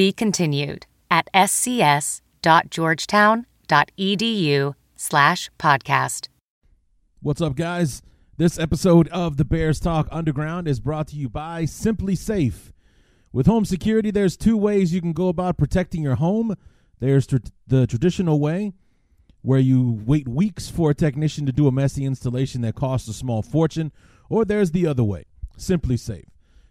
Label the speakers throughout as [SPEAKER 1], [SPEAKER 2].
[SPEAKER 1] Be continued at scs.georgetown.edu slash podcast.
[SPEAKER 2] What's up, guys? This episode of the Bears Talk Underground is brought to you by SimpliSafe. With home security, there's two ways you can go about protecting your home. There's tr- the traditional way, where you wait weeks for a technician to do a messy installation that costs a small fortune, or there's the other way, SimpliSafe.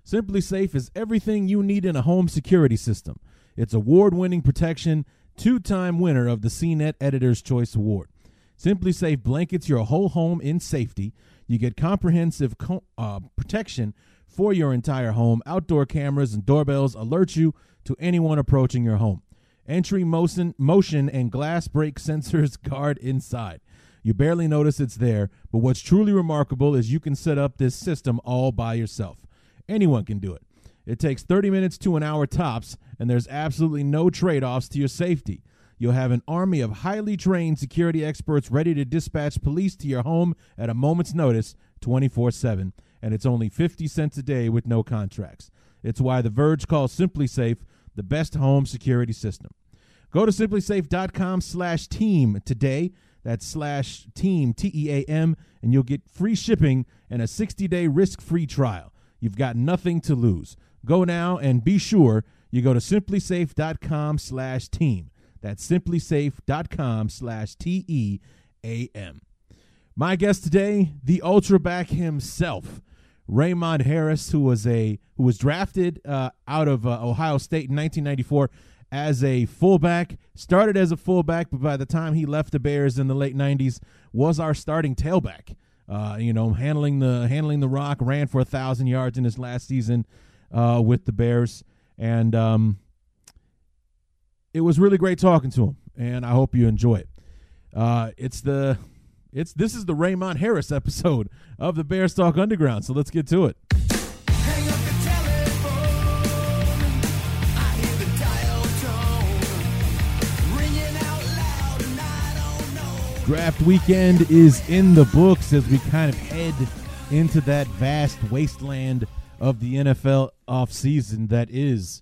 [SPEAKER 2] SimpliSafe is everything you need in a home security system. It's award winning protection, two time winner of the CNET Editor's Choice Award. SimpliSafe blankets your whole home in safety. You get comprehensive co- uh, protection for your entire home. Outdoor cameras and doorbells alert you to anyone approaching your home. Entry motion, motion and glass break sensors guard inside. You barely notice it's there, but what's truly remarkable is you can set up this system all by yourself. Anyone can do it. It takes 30 minutes to an hour tops, and there's absolutely no trade offs to your safety. You'll have an army of highly trained security experts ready to dispatch police to your home at a moment's notice 24 7 and it's only 50 cents a day with no contracts. It's why The Verge calls SimpliSafe the best home security system. Go to simplisafe.com slash team today. That's slash team, T E A M, and you'll get free shipping and a 60 day risk free trial. You've got nothing to lose. Go now and be sure you go to simplisafe.com slash team. That's simplisafe.com slash T E A M. My guest today, the ultra back himself, Raymond Harris, who was a who was drafted uh, out of uh, Ohio State in 1994 as a fullback. Started as a fullback, but by the time he left the Bears in the late 90s, was our starting tailback. Uh, you know, handling the handling the rock, ran for a thousand yards in his last season uh, with the Bears, and um, it was really great talking to him. And I hope you enjoy it. Uh, it's the it's this is the Raymond Harris episode of the Bears Talk Underground. So let's get to it. Draft weekend is in the books as we kind of head into that vast wasteland of the NFL offseason that is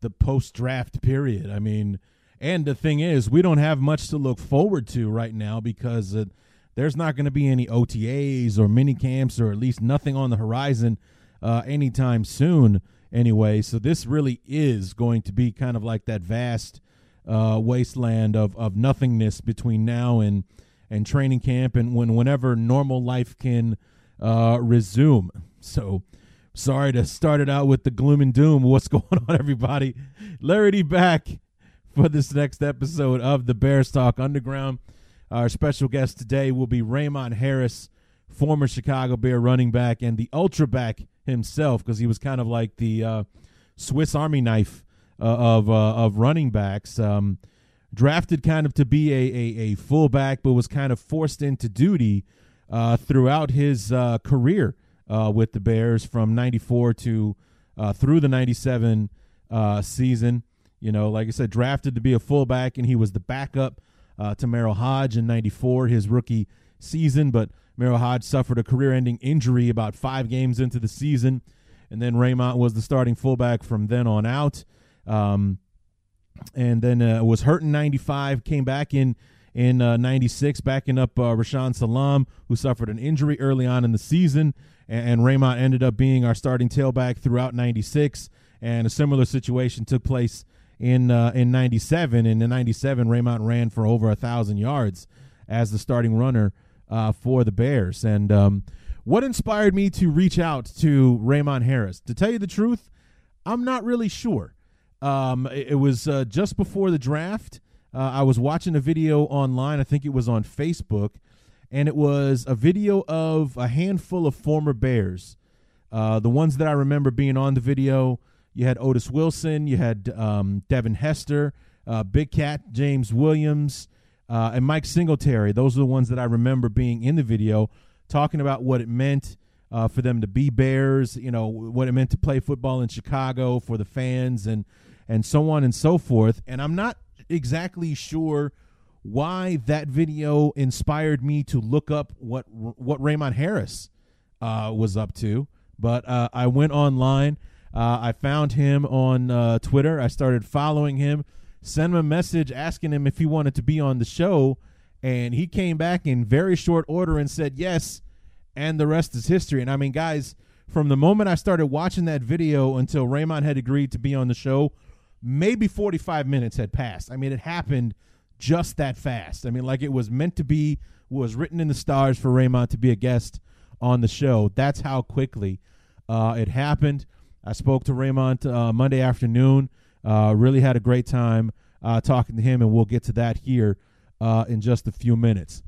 [SPEAKER 2] the post draft period. I mean, and the thing is, we don't have much to look forward to right now because uh, there's not going to be any OTAs or mini camps or at least nothing on the horizon uh, anytime soon anyway. So this really is going to be kind of like that vast uh, wasteland of, of nothingness between now and and training camp and when whenever normal life can uh, resume. So sorry to start it out with the gloom and doom. What's going on, everybody? Larry back for this next episode of the Bears Talk Underground. Our special guest today will be Raymond Harris, former Chicago Bear running back and the ultra back himself, because he was kind of like the uh, Swiss Army knife uh, of uh, of running backs. Um, drafted kind of to be a, a, a fullback, but was kind of forced into duty uh, throughout his uh, career uh, with the Bears from '94 to through the '97 season. You know, like I said, drafted to be a fullback, and he was the backup uh, to Merril Hoge in 94, his rookie season. But Merril Hoge suffered a career ending injury about five games into the season. And then Raymond was the starting fullback from then on out. Um, and then uh, was hurt in 95, came back in in uh, 96, backing up uh, Salaam, who suffered an injury early on in the season. And, and Raymond ended up being our starting tailback throughout 96. And a similar situation took place in uh, in '97. And in '97, Raymond ran for over a thousand yards as the starting runner uh, for the Bears. And um, what inspired me to reach out to Raymond Harris? To tell you the truth, I'm not really sure. Um, it, it, was uh, just before the draft. Uh, I was watching a video online. I think it was on Facebook, and it was a video of a handful of former Bears. Uh, the ones that I remember being on the video You had Otis Wilson. You had um, Devin Hester, uh, Big Cat, James Williams, uh, and Mike Singletary. Those are the ones that I remember being in the video talking about what it meant uh, for them to be Bears, you know, what it meant to play football in Chicago for the fans and and so on and so forth. And I'm not exactly sure why that video inspired me to look up what what Raymond Harris uh, was up to. But uh, I went online. Uh, I found him on uh, Twitter. I started following him, sent him a message asking him if he wanted to be on the show, and he came back in very short order and said yes. And the rest is history. And I mean, guys, from the moment I started watching that video until Raymond had agreed to be on the show, maybe 45 minutes had passed. I mean, it happened just that fast. I mean, like it was meant to be, was written in the stars for Raymond to be a guest on the show. That's how quickly uh, it happened. I spoke to Raymond uh, Monday afternoon. Uh, really had a great time uh, talking to him, and we'll get to that here uh, in just a few minutes.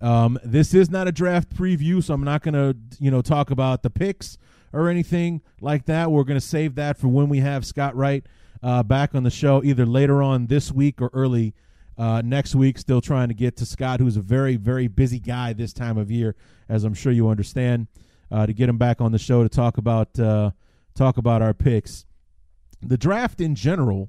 [SPEAKER 2] Um, this is not a draft preview, so I'm not going to, you know, talk about the picks or anything like that. We're going to save that for when we have Scott Wright uh, back on the show, either later on this week or early uh, next week. Still trying to get to Scott, who's a very, very busy guy this time of year, as I'm sure you understand. Uh, to get him back on the show to talk about uh, talk about our picks. The draft in general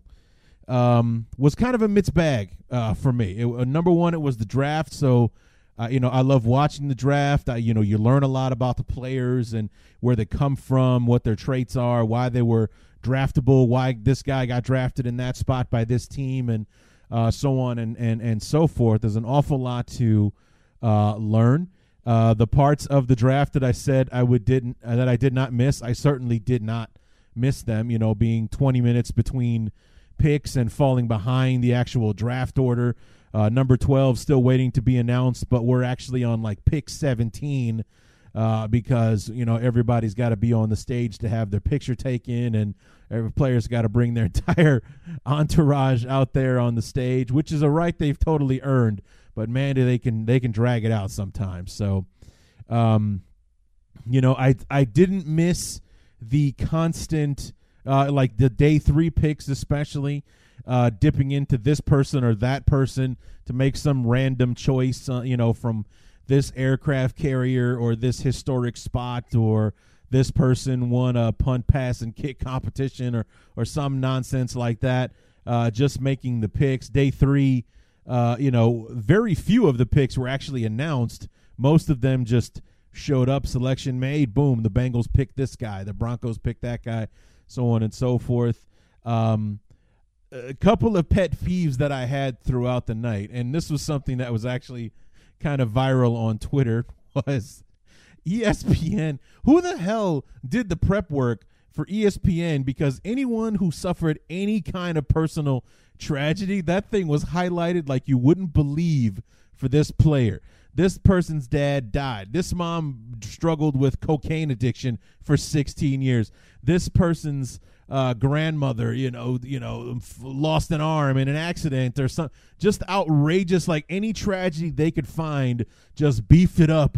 [SPEAKER 2] um, was kind of a mixed bag uh, for me. It, uh, number one, it was the draft, so. Uh, you know, I love watching the draft. I, you know, you learn a lot about the players and where they come from, what their traits are, why they were draftable, why this guy got drafted in that spot by this team, and uh, so on and, and, and so forth. There's an awful lot to uh, learn. Uh, the parts of the draft that I said I would didn't uh, that I did not miss, I certainly did not miss them. You know, being 20 minutes between picks and falling behind the actual draft order. Uh, number 12 still waiting to be announced, but we're actually on like pick 17 uh, because you know everybody's got to be on the stage to have their picture taken, and every player's got to bring their entire entourage out there on the stage, which is a right they've totally earned. But man, they can they can drag it out sometimes. So, um, you know, I I didn't miss the constant uh, like the day three picks, especially uh, dipping into this person or that person to make some random choice, uh, you know, from this aircraft carrier or this historic spot or this person won a punt pass and kick competition or or some nonsense like that uh, just making the picks. Day three uh, you know very few of the picks were actually announced. Most of them just showed up selection made boom the bengals picked this guy the broncos picked that guy so on and so forth. Um, a couple of pet peeves that i had throughout the night and this was something that was actually kind of viral on Twitter was ESPN. Who the hell did the prep work for ESPN? Because anyone who suffered any kind of personal tragedy, that thing was highlighted like you wouldn't believe for this player. This person's dad died. This mom struggled with cocaine addiction for 16 years. This person's uh, grandmother, you know, you know, lost an arm in an accident or something. Just outrageous, like any tragedy they could find, just beefed it up.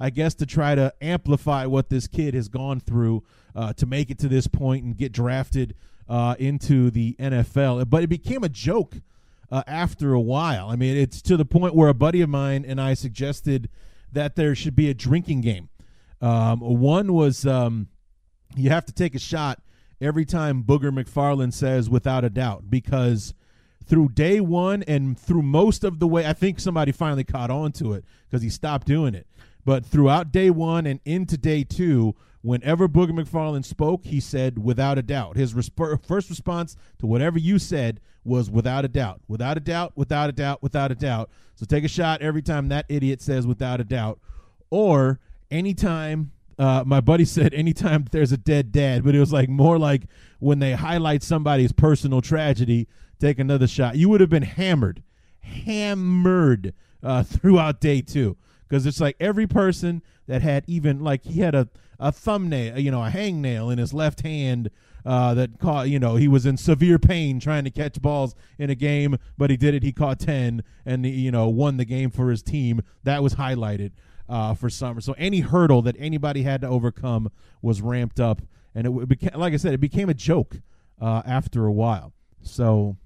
[SPEAKER 2] I guess to try to amplify what this kid has gone through uh, to make it to this point and get drafted uh, into the NFL. But it became a joke uh, after a while. I mean, it's to the point where a buddy of mine and I suggested that there should be a drinking game. Um, one was um, you have to take a shot every time Booger McFarland says without a doubt because through day one and through most of the way, I think somebody finally caught on to it because he stopped doing it. But throughout day one and into day two, whenever Booger McFarland spoke, he said without a doubt. His resp- first response to whatever you said was without a doubt, without a doubt, without a doubt, without a doubt. So take a shot every time that idiot says without a doubt, or anytime. Uh, my buddy said anytime there's a dead dad, but it was like more like when they highlight somebody's personal tragedy, take another shot. You would have been hammered, hammered uh, throughout day two because it's like every person that had even like he had a a thumbnail, you know, a hangnail in his left hand uh, that caught, you know, he was in severe pain trying to catch balls in a game, but he did it. He caught 10 and, he, you know, won the game for his team. That was highlighted uh, for summer. So any hurdle that anybody had to overcome was ramped up. And it became, like I said, it became a joke uh, after a while. So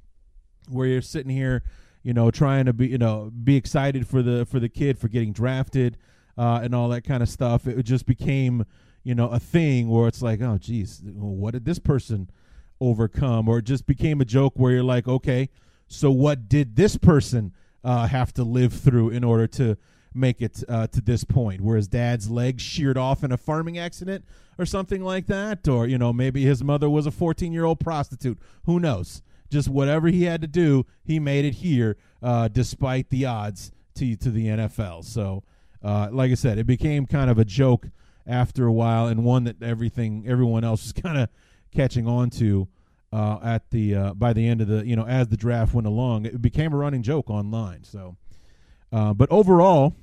[SPEAKER 2] where you're sitting here, you know, trying to be, you know, be excited for the for the kid for getting drafted uh, and all that kind of stuff. It just became you know, a thing where it's like, oh, geez, what did this person overcome? Or it just became a joke where you're like, okay, so what did this person uh, have to live through in order to make it uh, to this point? Where his dad's leg sheared off in a farming accident or something like that? Or, you know, maybe his mother was a 14 year old prostitute. Who knows? Just whatever he had to do, he made it here uh, despite the odds to, to the NFL. So, uh, like I said, it became kind of a joke after a while, and one that everything everyone else was kind of catching on to uh, at the uh, by the end of the you know as the draft went along. It became a running joke online. So, uh, but overall,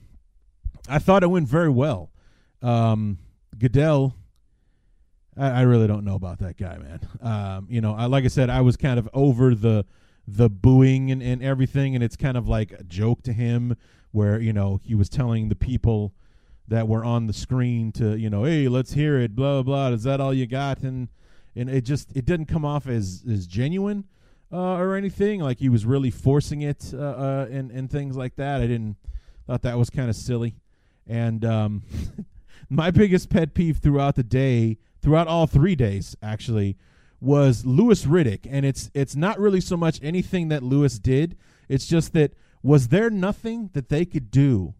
[SPEAKER 2] I thought it went very well. Um, Goodell. I, I, really don't know about that guy, man. Um, you know, I, like I said, I was kind of over the the booing and, and everything, and it's kind of like a joke to him where you know he was telling the people that were on the screen to you know hey let's hear it blah blah, blah. is that all you got and and it just it didn't come off as as genuine uh, or anything like he was really forcing it uh, uh, and and things like that I didn't thought that was kind of silly and um, my biggest pet peeve throughout the day throughout all three days actually was Louis Riddick and it's it's not really so much anything that Louis did it's just that was there nothing that they could do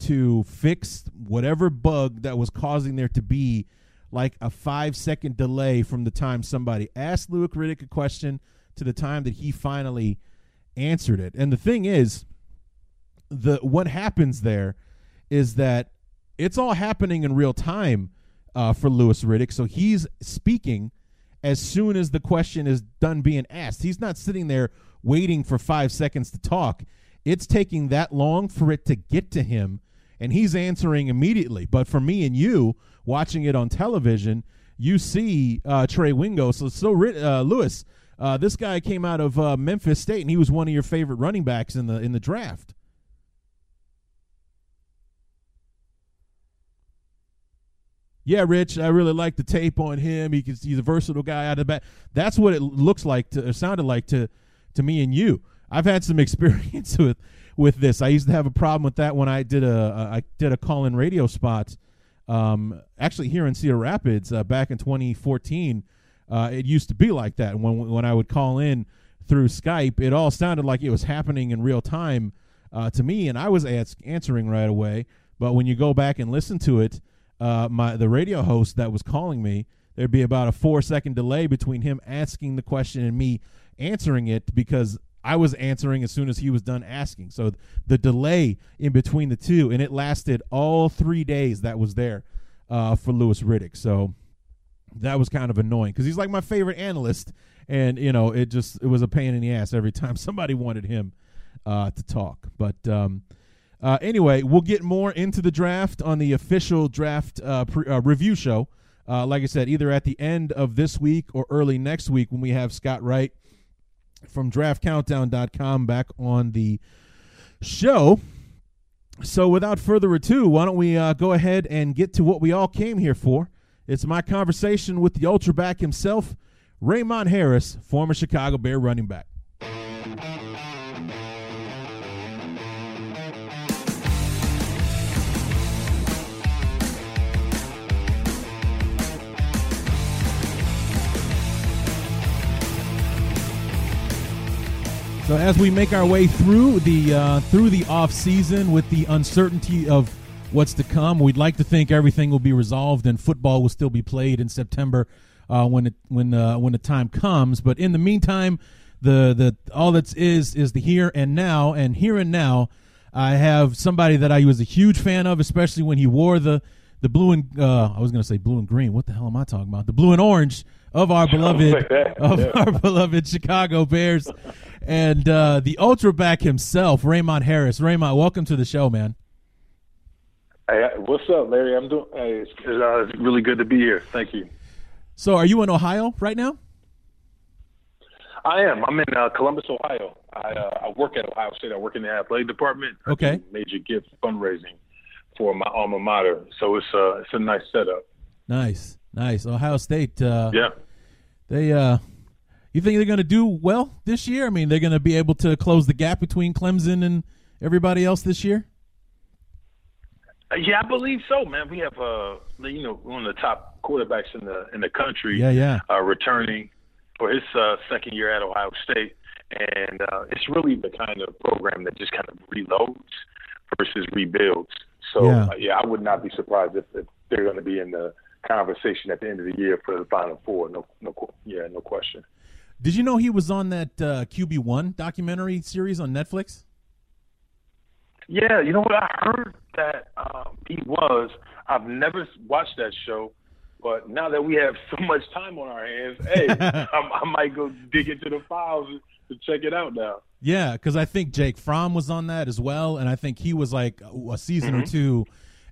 [SPEAKER 2] to fix whatever bug that was causing there to be like a five second delay from the time somebody asked Louis Riddick a question to the time that he finally answered it. And the thing is, the what happens there is that it's all happening in real time uh, for Louis Riddick. So he's speaking as soon as the question is done being asked. He's not sitting there waiting for five seconds to talk. It's taking that long for it to get to him and he's answering immediately. But for me and you watching it on television, you see uh, Trey Wingo. So, so uh, Louis, uh, this guy came out of uh, Memphis State, and he was one of your favorite running backs in the in the draft. Yeah, Rich, I really like the tape on him. He can, he's a versatile guy out of the back. That's what it looks like to, or sounded like to, to me and you. I've had some experience with with this. I used to have a problem with that when I did a I did a call in radio spot. Um, actually, here in Cedar Rapids, uh, back in 2014, uh, it used to be like that. When when I would call in through Skype, it all sounded like it was happening in real time uh, to me, and I was ask, answering right away. But when you go back and listen to it, uh, my the radio host that was calling me, there'd be about a four second delay between him asking the question and me answering it because I was answering as soon as he was done asking. So the delay in between the two, and it lasted all three days that was there uh, for Louis Riddick. So that was kind of annoying because he's like my favorite analyst, and you know it just it was a pain in the ass every time somebody wanted him uh, to talk. But um, uh, anyway, we'll get more into the draft on the official draft uh, pre- uh, review show. Uh, like I said, either at the end of this week or early next week when we have Scott Wright from draftcountdown.com back on the show. So, without further ado, why don't we uh, go ahead and get to what we all came here for? It's my conversation with the ultra back himself, Raymond Harris, former Chicago Bear running back. So as we make our way through the uh, through the off season with the uncertainty of what's to come. We'd like to think everything will be resolved and football will still be played in September uh, when it when uh, when the time comes. But in the meantime, the the all that is is the here and now, and here and now, I have somebody that I was a huge fan of, especially when he wore the the blue and uh, I was going to say blue and green. What the hell am I talking about? The blue and orange of our beloved of yeah. our beloved Chicago Bears, and uh, the ultra back himself, Raymond Harris. Raymond, welcome to the show, man.
[SPEAKER 3] Hey, what's up, Larry? I'm doing. Hey, it's, uh, it's really good to be here. Thank you.
[SPEAKER 2] So, are you in Ohio right now?
[SPEAKER 3] I am. I'm in uh, Columbus, Ohio. I, uh, I work at Ohio State. I work in the athletic department.
[SPEAKER 2] Okay.
[SPEAKER 3] Major gift fundraising for my alma mater. So it's uh it's a nice setup.
[SPEAKER 2] Nice, nice. Ohio State. Uh,
[SPEAKER 3] yeah.
[SPEAKER 2] They uh, you think they're going to do well this year? I mean, they're going to be able to close the gap between Clemson and everybody else this year.
[SPEAKER 3] Uh, yeah, I believe so, man. We have uh, you know, one of the top quarterbacks in the in the country.
[SPEAKER 2] Yeah, yeah.
[SPEAKER 3] Uh, returning for his uh, second year at Ohio State, and uh, it's really the kind of program that just kind of reloads versus rebuilds. So yeah, uh, yeah I would not be surprised if, if they're going to be in the conversation at the end of the year for the Final Four. No, no, yeah, no question.
[SPEAKER 2] Did you know he was on that uh, QB one documentary series on Netflix?
[SPEAKER 3] Yeah, you know what? I heard that um, he was. I've never watched that show, but now that we have so much time on our hands, hey, I, I might go dig into the files to check it out now.
[SPEAKER 2] Yeah, because I think Jake Fromm was on that as well, and I think he was like a season mm-hmm. or two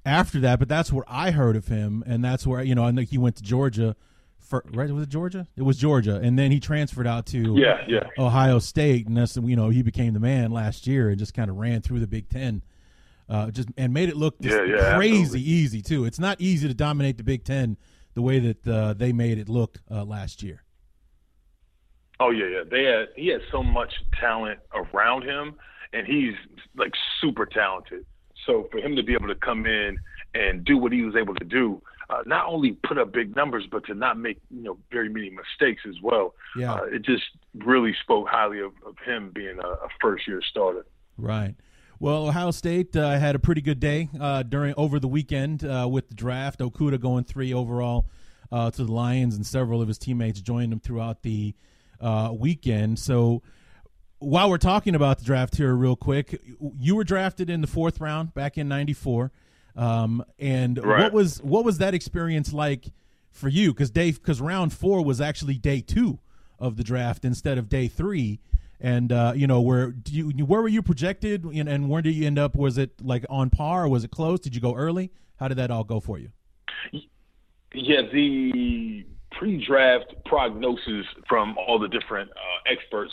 [SPEAKER 2] after that. But that's where I heard of him, and that's where you know I know he went to Georgia. For, right, was it Georgia? It was Georgia, and then he transferred out to
[SPEAKER 3] yeah, yeah.
[SPEAKER 2] Ohio State, and that's you know he became the man last year and just kind of ran through the Big Ten, uh, just and made it look
[SPEAKER 3] yeah, yeah,
[SPEAKER 2] crazy
[SPEAKER 3] absolutely.
[SPEAKER 2] easy too. It's not easy to dominate the Big Ten the way that uh, they made it look uh, last year.
[SPEAKER 3] Oh yeah, yeah. They had he had so much talent around him, and he's like super talented. So for him to be able to come in and do what he was able to do, uh, not only put up big numbers, but to not make you know very many mistakes as well.
[SPEAKER 2] Yeah,
[SPEAKER 3] uh, it just really spoke highly of, of him being a, a first year starter.
[SPEAKER 2] Right. Well, Ohio State uh, had a pretty good day uh, during over the weekend uh, with the draft. Okudah going three overall uh, to the Lions, and several of his teammates joined him throughout the uh, weekend. So while we're talking about the draft here, real quick, you were drafted in the fourth round back in '94, um, and
[SPEAKER 3] right.
[SPEAKER 2] what was what was that experience like for you? Because Dave, because round four was actually day two of the draft instead of day three. And uh, you know where do you where were you projected and, and where did you end up? Was it like on par? or Was it close? Did you go early? How did that all go for you?
[SPEAKER 3] Yeah, the pre-draft prognosis from all the different uh, experts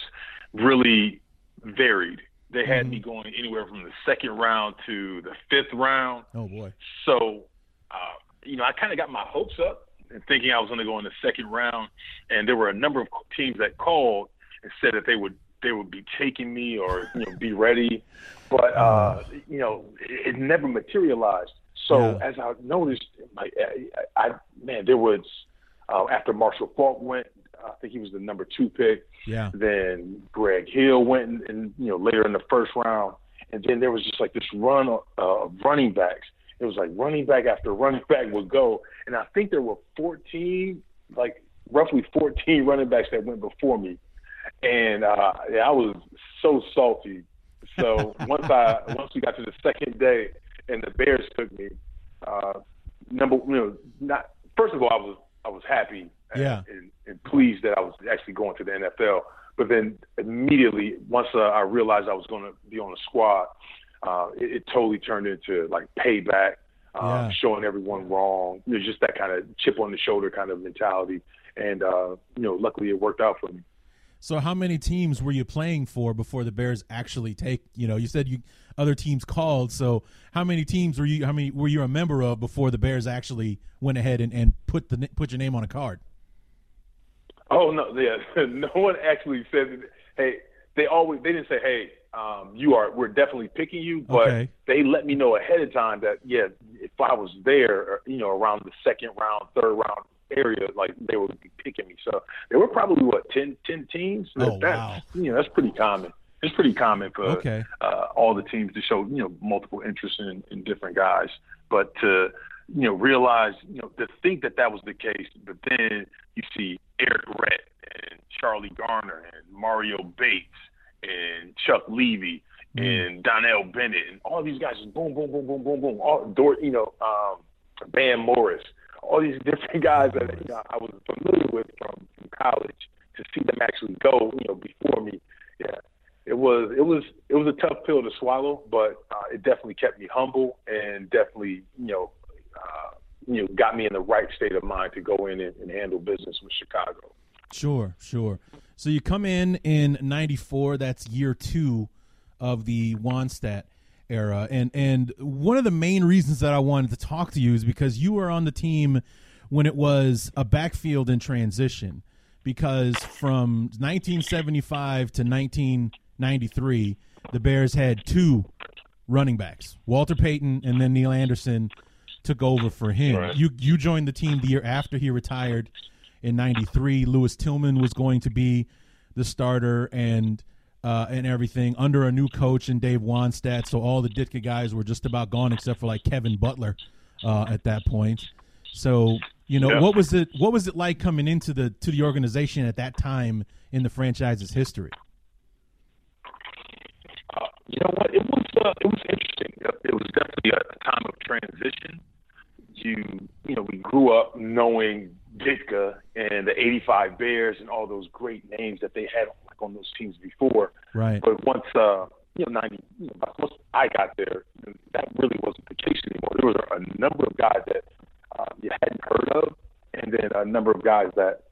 [SPEAKER 3] really varied. They had mm-hmm. me going anywhere from the second round to the fifth round.
[SPEAKER 2] Oh boy!
[SPEAKER 3] So, uh, you know, I kind of got my hopes up and thinking I was going to go in the second round, and there were a number of teams that called and said that they would they would be taking me or you know be ready, but uh, you know it, it never materialized. So yeah. as I noticed, my, I, I man, there was uh, after Marshall Faulk went, I think he was the number two pick.
[SPEAKER 2] Yeah.
[SPEAKER 3] Then Greg Hill went, and, and you know later in the first round, and then there was just like this run uh, of running backs. It was like running back after running back would go, and I think there were 14, like roughly 14 running backs that went before me, and uh, yeah, I was so salty. So once I once we got to the second day and the Bears took me, uh, number you know not first of all I was I was happy
[SPEAKER 2] yeah.
[SPEAKER 3] and, and, pleased that I was actually going to the NFL. But then immediately, once uh, I realized I was going to be on the squad, uh, it, it, totally turned into like payback, uh,
[SPEAKER 2] yeah.
[SPEAKER 3] showing everyone wrong. Know, just that kind of chip on the shoulder kind of mentality. And uh, you know, luckily it worked out for me.
[SPEAKER 2] So, how many teams were you playing for before the Bears actually take? You know, you said you other teams called. So, how many teams were you? How many were you a member of before the Bears actually went ahead and, and put the put your name on a card?
[SPEAKER 3] Oh no, yeah, no one actually said. Hey, they always they didn't say, hey, um, you are we're definitely picking you, but
[SPEAKER 2] okay.
[SPEAKER 3] they let me know ahead of time that yeah, if I was there, you know, around the second round, third round area, like they would be picking me. So there were probably what 10, 10 teams.
[SPEAKER 2] Oh,
[SPEAKER 3] that's,
[SPEAKER 2] wow.
[SPEAKER 3] You know, that's pretty common. It's pretty common for
[SPEAKER 2] okay.
[SPEAKER 3] uh, all the teams to show you know multiple interest in, in different guys. but to you know realize you know to think that that was the case, but then you see Errict Rhett and Charlie Garner and Mario Bates and Chuck Levy mm. and Donnell Bennett and all these guys just boom, boom, boom, boom, boom, boom. All door, you know, um, Bam Morris, all these different guys that you know, I was familiar with from, from college to see them actually go, you know, before me. Yeah, it was it was it was a tough pill to swallow, but uh, it definitely kept me humble and definitely you know uh, you know got me in the right state of mind to go in and, and handle business with Chicago.
[SPEAKER 2] Sure, sure. So you come in in '94. That's year two of the Wannstedt era, and and one of the main reasons that I wanted to talk to you is because you were on the team when it was a backfield in transition. Because from 1975 to 1993, the Bears had two running backs, Walter Payton and then Neal Anderson took over for him. Right. You you joined the team the year after he retired in '93. Lewis Tillman was going to be the starter and uh, and everything under a new coach and Dave Wannstedt. So all the Ditka guys were just about gone except for like Kevin Butler uh, at that point. So you know yeah. what was it? What was it like coming into the to the organization at that time in the franchise's history?
[SPEAKER 3] Uh, you know what? It was uh, it was interesting. It was definitely a time of transition. You you know we grew up knowing Ditka and the 85 Bears and all those great names that they had like on those teams before.
[SPEAKER 2] Right.
[SPEAKER 3] But once uh, you know 90, you know, once I got there, that really wasn't the case anymore. There were a number of guys that uh, you hadn't heard of, and then a number of guys that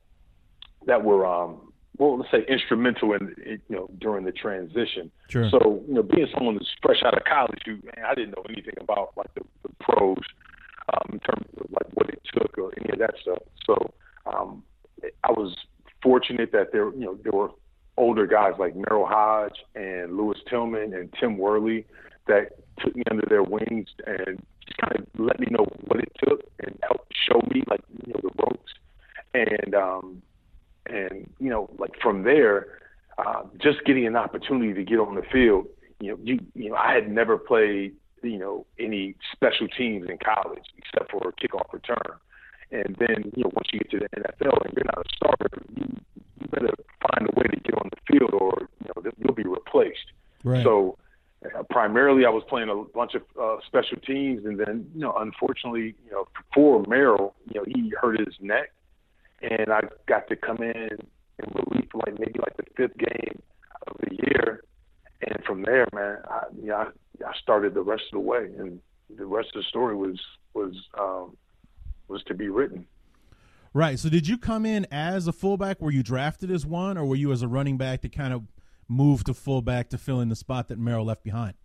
[SPEAKER 3] that were um, well, let's say instrumental in you know during the transition.
[SPEAKER 2] Sure.
[SPEAKER 3] So you know, being someone that's fresh out of college, you man, I didn't know anything about like the, the pros um, in terms of like what it took or any of that stuff. So um, I was fortunate that there, you know, there were older guys like Merril Hoge and Lewis Tillman and Tim Worley that took me under their wings and just kind of let me know what it took and helped show me like you know the ropes and um and you know like from there uh, just getting an opportunity to get on the field you know you you know I had never played you know any special teams in college except for a kickoff return. And then you know once you get to the NFL and you're not a starter, you, you better find a way to get on the field or you know you'll be replaced.
[SPEAKER 2] Right.
[SPEAKER 3] So uh, primarily I was playing a bunch of uh, special teams, and then you know unfortunately you know for Merril, you know he hurt his neck, and I got to come in and relief like maybe like the fifth game of the year, and from there, man, I, you know, I I started the rest of the way, and the rest of the story was was um, was to be written.
[SPEAKER 2] Right. So, did you come in as a fullback? Were you drafted as one, or were you as a running back to kind of move to fullback to fill in the spot that Merril left behind?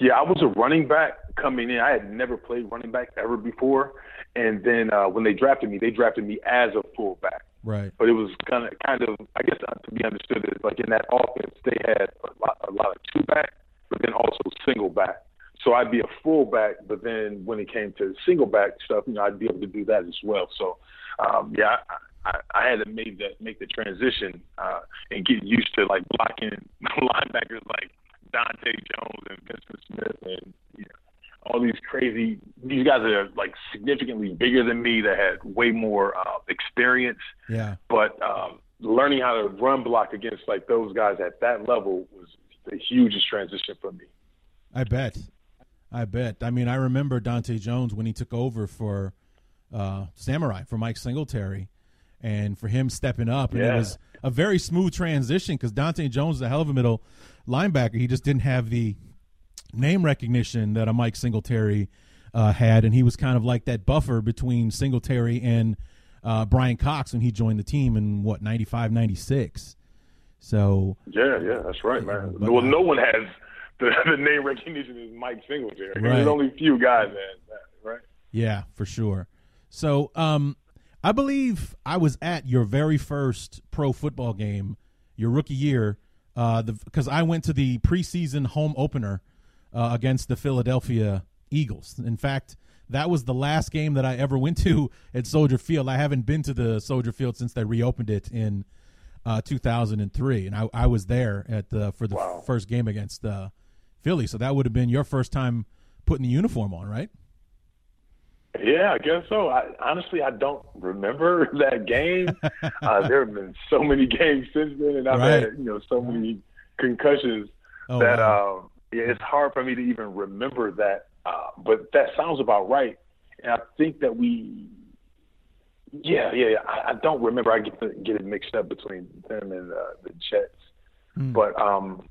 [SPEAKER 3] Yeah, I was a running back coming in. I had never played running back ever before, and then uh, when they drafted me, they drafted me as a fullback.
[SPEAKER 2] Right.
[SPEAKER 3] But it was kind of, kind of, I guess, uh, to be understood, is like in that offense, they had a lot, a lot of two back but then also single back. So I'd be a fullback, but then when it came to single back stuff, you know, I'd be able to do that as well. So, um, yeah, I, I, I had to make that make the transition uh, and get used to like blocking linebackers like Dante Jones and Vinson Smith and you know, all these crazy. These guys are like significantly bigger than me that had way more uh, experience.
[SPEAKER 2] Yeah.
[SPEAKER 3] But um, learning how to run block against like those guys at that level was the hugest transition for me.
[SPEAKER 2] I bet. I bet. I mean, I remember Dante Jones when he took over for uh, Samurai for Mike Singletary, and for him stepping up, and
[SPEAKER 3] yeah.
[SPEAKER 2] it was a very smooth transition because Dante Jones is a hell of a middle linebacker. He just didn't have the name recognition that a Mike Singletary uh, had, and he was kind of like that buffer between Singletary and uh, Brian Cox when he joined the team in what 95, 96. So
[SPEAKER 3] yeah, yeah, that's right, man. But, well, no one has the, the name recognition as Mike Singletary.
[SPEAKER 2] Right.
[SPEAKER 3] There's only a few guys that, right?
[SPEAKER 2] Yeah, for sure. So, um, I believe I was at your very first pro football game, your rookie year, uh, because I went to the preseason home opener uh, against the Philadelphia Eagles. In fact, that was the last game that I ever went to at Soldier Field. I haven't been to the Soldier Field since they reopened it in uh, 2003, and I, I was there at the for the
[SPEAKER 3] wow.
[SPEAKER 2] first game against uh, Philly. So that would have been your first time putting the uniform on, right?
[SPEAKER 3] Yeah, I guess so. I, honestly, I don't remember that game. uh, there have been so many games since then, and I've
[SPEAKER 2] Right.
[SPEAKER 3] had you know so many concussions
[SPEAKER 2] Oh,
[SPEAKER 3] that
[SPEAKER 2] wow.
[SPEAKER 3] um, it's hard for me to even remember that. Uh, but that sounds about right, and I think that we. Yeah, yeah, yeah. I, I don't remember. I get get it mixed up between them and uh, the Jets,
[SPEAKER 2] Hmm.
[SPEAKER 3] but um,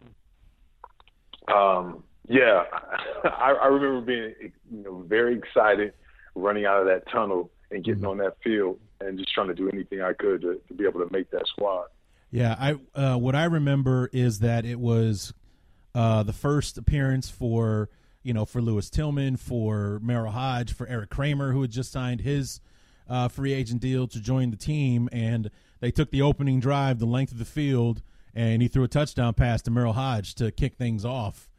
[SPEAKER 3] um, yeah, I, I remember being you know very excited running out of that tunnel and getting
[SPEAKER 2] Mm-hmm.
[SPEAKER 3] on that field and just trying to do anything I could to, to be able to make that squad.
[SPEAKER 2] Yeah, I uh, what I remember is that it was uh, the first appearance for you know for Lewis Tillman, for Merril Hoge, for Erik Kramer, who had just signed his uh, free agent deal to join the team, and they took the opening drive the length of the field, and he threw a touchdown pass to Merril Hoge to kick things off,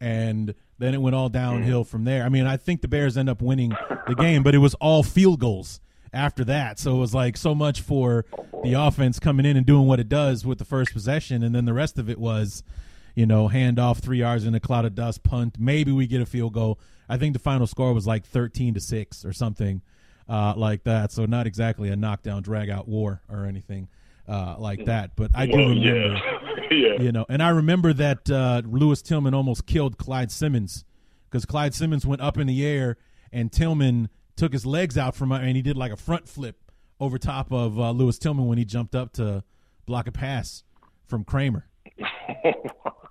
[SPEAKER 2] and then it went all downhill from there. I mean, I think the Bears end up winning the game, but it was all field goals after that. So it was like so much for the offense coming in and doing what it does with the first possession, and then the rest of it was, you know, hand off three yards in a cloud of dust, punt. Maybe we get a field goal. I think the final score was like thirteen to six or something uh, like that. So not exactly a knockdown, drag out war or anything uh, like that. But I do
[SPEAKER 3] Well,
[SPEAKER 2] remember
[SPEAKER 3] yeah, yeah.
[SPEAKER 2] you know, and I remember that uh, Lewis Tillman almost killed Clyde Simmons because Clyde Simmons went up in the air and Tillman took his legs out from and he did like a front flip over top of uh, Lewis Tillman when he jumped up to block a pass from Kramer.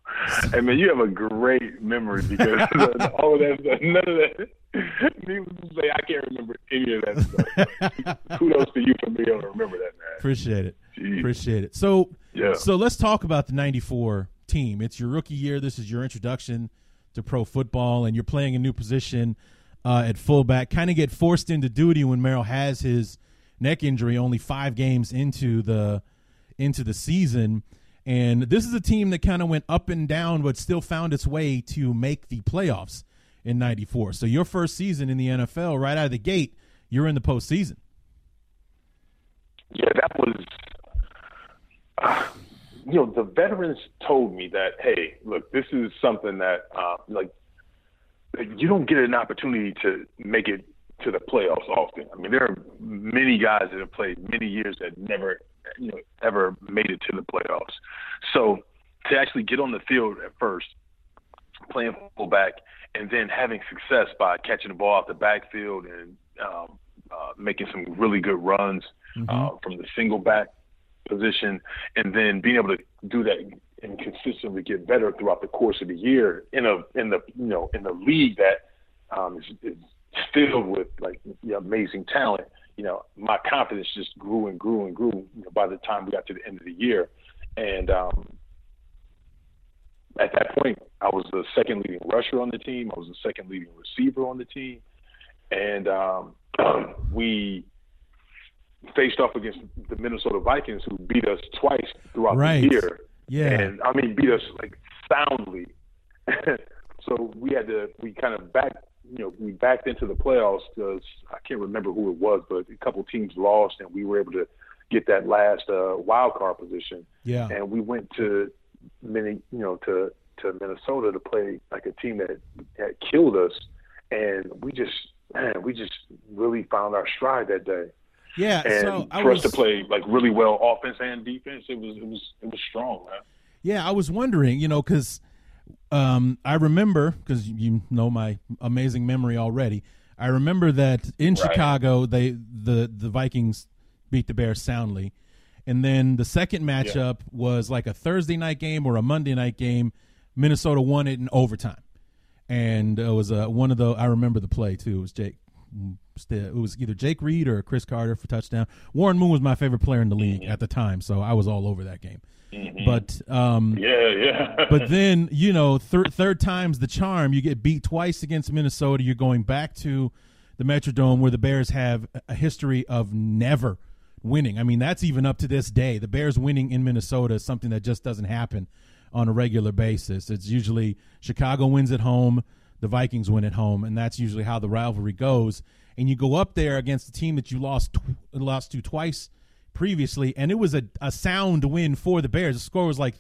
[SPEAKER 3] hey man, you have a great memory because all of that stuff, none of that. Needless to say, I can't remember any of that stuff. Kudos to you for being able to remember that, man.
[SPEAKER 2] Appreciate it.
[SPEAKER 3] Jeez.
[SPEAKER 2] Appreciate it. So,
[SPEAKER 3] Yeah.
[SPEAKER 2] so let's talk about the '94 team. It's your rookie year. This is your introduction to pro football, and you're playing a new position uh, at fullback. Kind of get forced into duty when Merril has his neck injury, only five games into the into the season. And this is a team that kind of went up and down, but still found its way to make the playoffs in '94. So your first season in the NFL, right out of the gate, you're in the postseason.
[SPEAKER 3] Yeah, that was. Uh, you know, the veterans told me that, hey, look, this is something that, uh, like, you don't get an opportunity to make it to the playoffs often. I mean, there are many guys that have played many years that never, you know, ever made it to the playoffs. So to actually get on the field at first, playing fullback, and then having success by catching the ball off the backfield and um, uh, making some really good runs uh, from the single back position, and then being able to do that and consistently get better throughout the course of the year in a in the you know in the league that um, is, is filled with like amazing talent. You know, my confidence just grew and grew and grew. You know, by the time we got to the end of the year, and um, at that point, I was the second leading rusher on the team. I was the second leading receiver on the team, and um, we faced off against the Minnesota Vikings, who beat us twice throughout
[SPEAKER 2] Right.
[SPEAKER 3] the year.
[SPEAKER 2] Yeah.
[SPEAKER 3] and I mean beat us like soundly. so we had to we kind of back you know we backed into the playoffs because I can't remember who it was, but a couple teams lost, and we were able to get that last uh, wild card position
[SPEAKER 2] Yeah.
[SPEAKER 3] and we went to many, you know, to to Minnesota to play like a team that had killed us, and we just, man, we just really found our stride that day.
[SPEAKER 2] Yeah.
[SPEAKER 3] And
[SPEAKER 2] so I
[SPEAKER 3] for
[SPEAKER 2] was
[SPEAKER 3] us to play like really well, offense and defense, it was it was it was strong, man.
[SPEAKER 2] Yeah, I was wondering, you know, because um, I remember because you know my amazing memory already. I remember that in
[SPEAKER 3] Right.
[SPEAKER 2] Chicago, they the the Vikings beat the Bears soundly, and then the second matchup was like a Thursday night game or a Monday night game. Minnesota won it in overtime, and it was uh, one of the. I remember the play too. It was Jake. It was either Jake Reed or Cris Carter for touchdown. Warren Moon was my favorite player in the league at the time, so I was all over that game. But um,
[SPEAKER 3] Yeah, yeah.
[SPEAKER 2] but then you know third third time's the charm. You get beat twice against minnesota. You're going back to the metrodome where the bears have a history of never winning. I mean that's even up to this day. The bears winning in minnesota is something that just doesn't happen on a regular basis. It's usually chicago wins at home the vikings win at home and that's usually how the rivalry goes. And you go up there against a team that you lost tw- lost to twice previously, and it was a, a sound win for the Bears. The score was like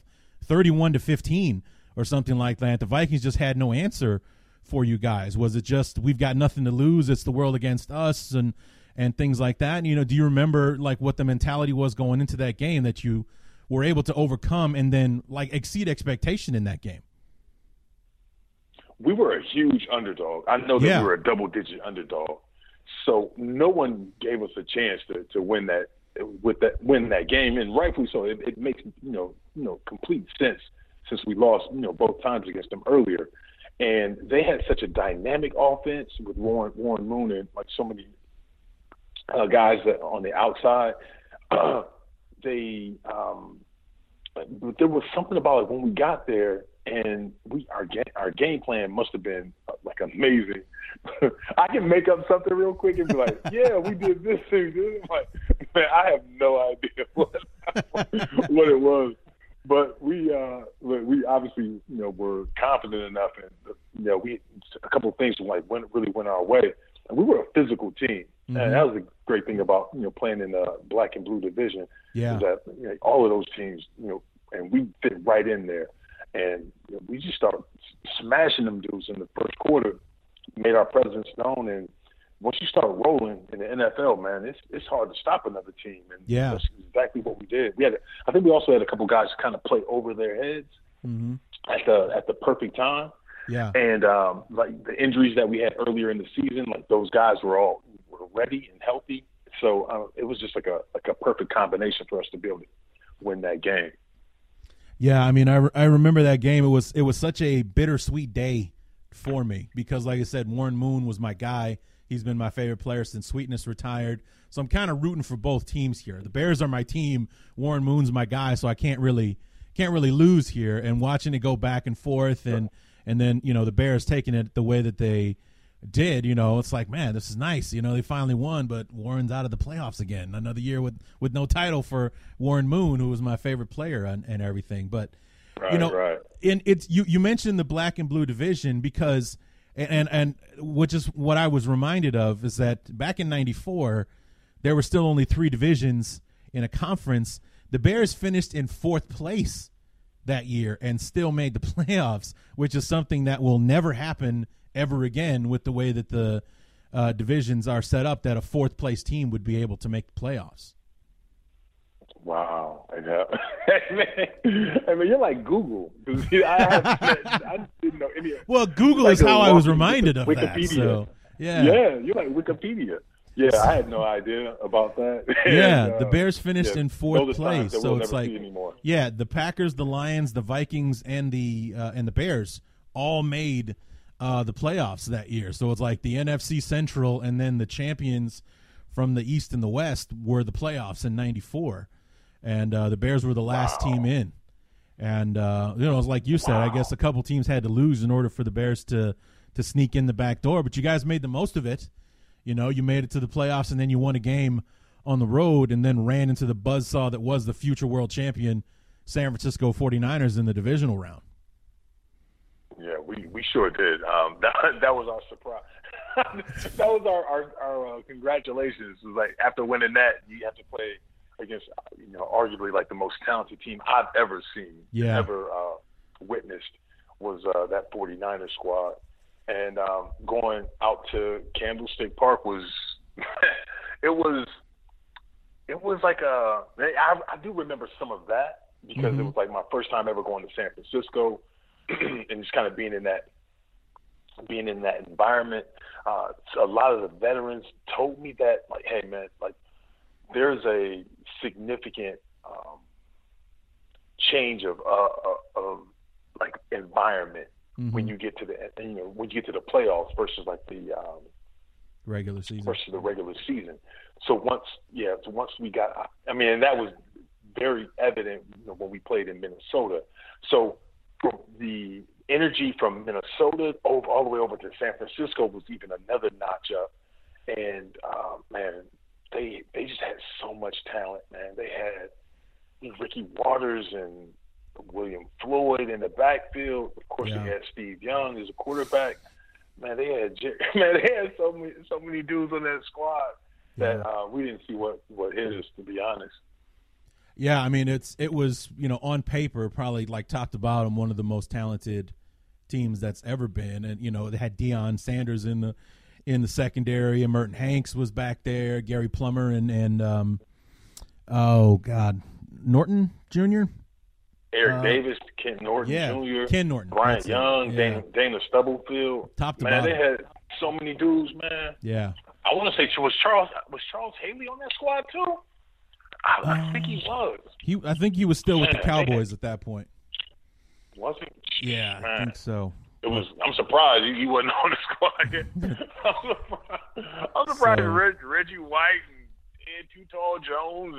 [SPEAKER 2] 31 to 15 or something like that. The Vikings just had no answer for you guys? Was it just we've got nothing to lose, it's the world against us, and and things like that? And, you know, do you remember like what the mentality was going into that game that you were able to overcome and then like exceed expectation in that game?
[SPEAKER 3] We were a huge underdog. I know that
[SPEAKER 2] Yeah.
[SPEAKER 3] we were a double digit underdog. So no one gave us a chance to, to win that with that win that game, and rightfully so. It, it makes you know you know complete sense since we lost you know both times against them earlier, and they had such a dynamic offense with Warren Warren Moon and like so many uh, guys that on the outside. they um, but there was something about it when we got there, and we our game our game plan must have been uh, like amazing. I can make up something real quick and be like, "Yeah, we did this thing." Like, man, I have no idea what what it was, but we uh, we obviously you know were confident enough, and you know we a couple of things like went really went our way, and we were a physical team,
[SPEAKER 2] Mhm.
[SPEAKER 3] and that was the great thing about you know playing in the black and blue division
[SPEAKER 2] Yeah.
[SPEAKER 3] that you know, all of those teams, you know, and we fit right in there, and you know, we just started smashing them dudes in the first quarter, made our presence known, and once you start rolling in the NFL, man, it's it's hard to stop another team, and
[SPEAKER 2] Yeah.
[SPEAKER 3] that's exactly what we did. We had, I think, we also had a couple guys kind of play over their heads
[SPEAKER 2] Mm-hmm.
[SPEAKER 3] at the at the perfect time,
[SPEAKER 2] Yeah.
[SPEAKER 3] and um, like the injuries that we had earlier in the season, like those guys were all were ready and healthy. So uh, it was just like a like a perfect combination for us to be able to win that game.
[SPEAKER 2] Yeah, I mean, I, re- I remember that game. It was it was such a bittersweet day for me because, like I said, Warren Moon was my guy. He's been my favorite player since Sweetness retired. So I'm kind of rooting for both teams here. The Bears are my team. Warren Moon's my guy, so I can't really can't really lose here. And watching it go back and forth, and and then you know the Bears taking it the way that they did, you know, it's like, man, this is nice. You know, they finally won, but Warren's out of the playoffs again. Another year with with no title for Warren Moon, who was my favorite player and, and everything. But you know,
[SPEAKER 3] right.
[SPEAKER 2] and it's you you mentioned the black and blue division because and and which is what I was reminded of is that back in 94 there were still only 3 divisions in a conference. The Bears finished in 4th place that year and still made the playoffs, which is something that will never happen ever again with the way that the uh, divisions are set up that a fourth place team would be able to make the playoffs.
[SPEAKER 3] Wow. I know. I mean, you're like Google. I, have, I didn't know any.
[SPEAKER 2] Well, Google
[SPEAKER 3] Like
[SPEAKER 2] is how I was reminded of that. So, yeah.
[SPEAKER 3] Yeah, you're like Wikipedia. Yeah, I had no idea about that.
[SPEAKER 2] Yeah,
[SPEAKER 3] And,
[SPEAKER 2] the
[SPEAKER 3] uh,
[SPEAKER 2] Bears finished
[SPEAKER 3] yeah,
[SPEAKER 2] in fourth
[SPEAKER 3] those are signs
[SPEAKER 2] place, so
[SPEAKER 3] we'll
[SPEAKER 2] it's like
[SPEAKER 3] anymore.
[SPEAKER 2] yeah, the Packers, the Lions, the Vikings, and the uh, and the Bears all made uh, the playoffs that year. So it's like the NFC Central and then the champions from the East and the West were the playoffs in '94, and uh, the Bears were the last team in. And uh, you know, it's like you said, I guess a couple teams had to lose in order for the Bears to to sneak in the back door. But you guys made the most of it. You know, you made it to the playoffs and then you won a game on the road and then ran into the buzzsaw that was the future world champion San Francisco 49ers in the divisional round.
[SPEAKER 3] Yeah, we, we sure did. Um, that that was our surprise. that was our our, our uh, congratulations. It was like after winning that, you have to play against you know arguably like the most talented team I've ever seen,
[SPEAKER 2] Yeah.
[SPEAKER 3] ever uh, witnessed was uh, that 49ers squad. And um, going out to Candlestick Park was it was it was like a I, I do remember some of that because it was like my first time ever going to San Francisco and just kind of being in that being in that environment. Uh, a lot of the veterans told me that like, hey man, like there's a significant um, change of uh, uh, of like environment when you get to the you know when you get to the playoffs versus like the um,
[SPEAKER 2] Regular season.
[SPEAKER 3] versus the regular season. So once, yeah, so once we got, I mean, and that was very evident you know, when we played in Minnesota. So from the energy from Minnesota over all the way over to San Francisco was even another notch up. And uh, man, they they just had so much talent, man. They had Ricky Watters and William Floyd in the backfield. Of course,
[SPEAKER 2] Yeah.
[SPEAKER 3] they had Steve Young as a quarterback. Man, they had man, they had so many so many dudes on that squad that
[SPEAKER 2] Yeah.
[SPEAKER 3] uh, we didn't see what what hit us. To be honest,
[SPEAKER 2] Yeah, I mean it's it was you know on paper probably like top to bottom one of the most talented teams that's ever been. And you know, they had Deion Sanders in the in the secondary, and Merton Hanks was back there, Gary Plummer, and and um, oh God, Norton Jr.
[SPEAKER 3] Eric
[SPEAKER 2] Uh,
[SPEAKER 3] Davis, Ken Norton
[SPEAKER 2] yeah,
[SPEAKER 3] Jr.,
[SPEAKER 2] Ken Norton, that's
[SPEAKER 3] Young,
[SPEAKER 2] yeah.
[SPEAKER 3] Dana, Dana Stubblefield.
[SPEAKER 2] Top to
[SPEAKER 3] man,
[SPEAKER 2] bottom.
[SPEAKER 3] they had so many dudes, man.
[SPEAKER 2] Yeah,
[SPEAKER 3] I want to say was Charles was Charles Haley on that squad too. I, I think he was.
[SPEAKER 2] he. I think he was still with the
[SPEAKER 3] Man,
[SPEAKER 2] Cowboys at that point.
[SPEAKER 3] Was he?
[SPEAKER 2] Yeah, I think so.
[SPEAKER 3] It was. I'm surprised he, he wasn't on the squad. yet. I'm surprised. I'm surprised
[SPEAKER 2] So-
[SPEAKER 3] Reg, Reggie White and Ed Too Tall Jones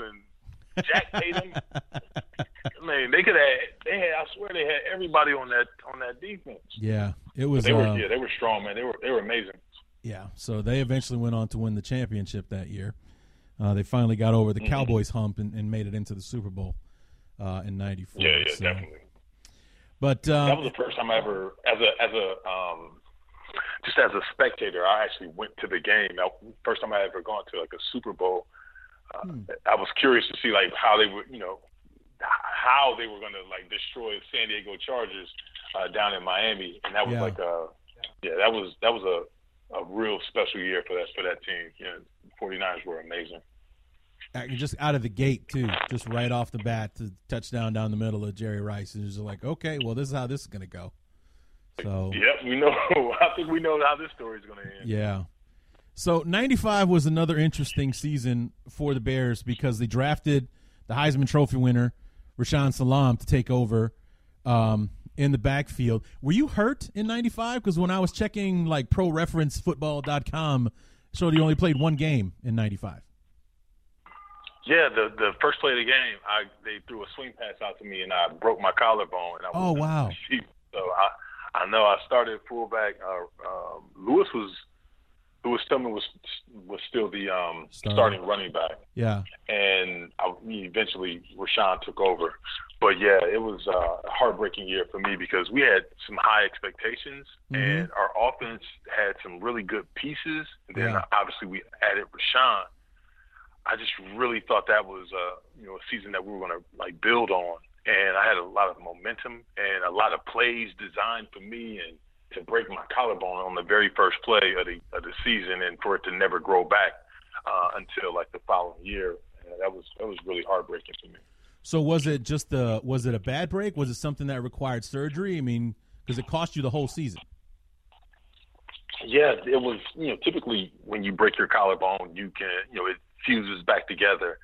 [SPEAKER 3] and Jack Tatum. Man, they could have. They had. I swear they had everybody on that on that defense.
[SPEAKER 2] Yeah, it was.
[SPEAKER 3] They were.
[SPEAKER 2] uh,
[SPEAKER 3] yeah, they were strong, man. They were. They were amazing.
[SPEAKER 2] Yeah, so they eventually went on to win the championship that year. Uh, they finally got over the
[SPEAKER 3] Mm-hmm.
[SPEAKER 2] Cowboys hump and, and made it into the Super Bowl uh, in '94.
[SPEAKER 3] Yeah, yeah,
[SPEAKER 2] so.
[SPEAKER 3] definitely.
[SPEAKER 2] But um,
[SPEAKER 3] that was the first time I ever, as a as a um, just as a spectator, I actually went to the game. First time I ever gone to like a Super Bowl. Uh, I was curious to see like how they would, you know, how they were going to like destroy the San Diego Chargers uh, down in Miami, and that was
[SPEAKER 2] Yeah.
[SPEAKER 3] like a, yeah, that was that was a, a real special year for that for that team. Yeah, 49ers were amazing.
[SPEAKER 2] Just out of the gate too, just right off the bat, to touchdown down the middle of Jerry Rice, and just like, okay, well, this is how this is going to go. So
[SPEAKER 3] Yep, we know. I think we know how this story is going to end.
[SPEAKER 2] Yeah. So 95 was another interesting season for the Bears because they drafted the Heisman Trophy winner, Rashaan Salaam, to take over um, in the backfield. Were you hurt in 95? Because when I was checking like proreferencefootball.com, showed he only played one game in 95.
[SPEAKER 3] Yeah, the the first play of the game, I they threw a swing pass out to me, and I broke my collarbone. And I was
[SPEAKER 2] Oh, wow.
[SPEAKER 3] So I I know I started fullback. Uh, um, Lewis was Lewis Tillman was was still the um, starting running back,
[SPEAKER 2] Yeah.
[SPEAKER 3] and I, eventually Rashaan took over. But yeah, it was a heartbreaking year for me because we had some high expectations, and our offense had some really good pieces. And then
[SPEAKER 2] Yeah.
[SPEAKER 3] obviously we added Rashaan. I just really thought that was uh, you know a season that we were going to like build on, and I had a lot of momentum and a lot of plays designed for me and to break my collarbone on the very first play of the of the season, and for it to never grow back uh, until like the following year. Uh, that was that was really heartbreaking for me.
[SPEAKER 2] So was it just the was it a bad break? Was it something that required surgery? I mean, because it cost you the whole season.
[SPEAKER 3] Yeah, it was. You know, typically when you break your collarbone, you can, you know, it fuses back together,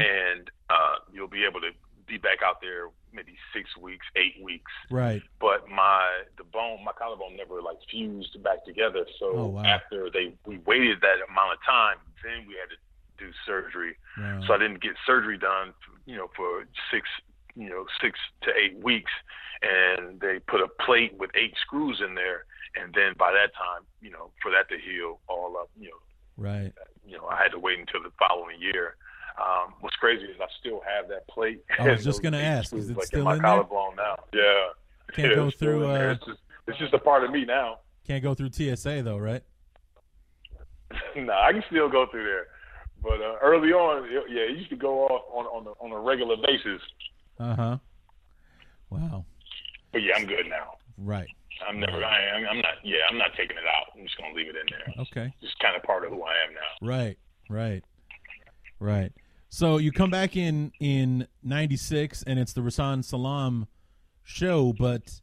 [SPEAKER 3] and uh, you'll be able to be back out there maybe six weeks, eight weeks.
[SPEAKER 2] Right.
[SPEAKER 3] But my the bone, my collarbone never like fused back together. So
[SPEAKER 2] Oh, wow.
[SPEAKER 3] after they we waited that amount of time, then we had to do surgery.
[SPEAKER 2] Wow.
[SPEAKER 3] So I didn't get surgery done, you know, for six, you know, six to eight weeks, and they put a plate with eight screws in there, and then by that time, you know, for that to heal all up, you know,
[SPEAKER 2] Right.
[SPEAKER 3] you know, I had to wait until the following year. Um, what's crazy is I still have that plate.
[SPEAKER 2] I was just gonna ask, is it
[SPEAKER 3] like
[SPEAKER 2] still
[SPEAKER 3] in my
[SPEAKER 2] in there?
[SPEAKER 3] now? Yeah.
[SPEAKER 2] Can't
[SPEAKER 3] Yeah,
[SPEAKER 2] go
[SPEAKER 3] it's
[SPEAKER 2] through, uh,
[SPEAKER 3] It's just, it's just a part of me now.
[SPEAKER 2] Can't go through TSA though, right?
[SPEAKER 3] no, I can still go through there, but uh, early on, it, yeah, it used to go off on on a, on a regular basis.
[SPEAKER 2] Uh huh. Wow.
[SPEAKER 3] But yeah, I'm good now.
[SPEAKER 2] Right.
[SPEAKER 3] I'm never. I, I'm I'm not. Yeah, I'm not taking it out. I'm just gonna leave it in there.
[SPEAKER 2] Okay.
[SPEAKER 3] Just kind of part of who I am now.
[SPEAKER 2] Right. Right. Right. So you come back in in '96, and it's the Rashaan Salaam show, but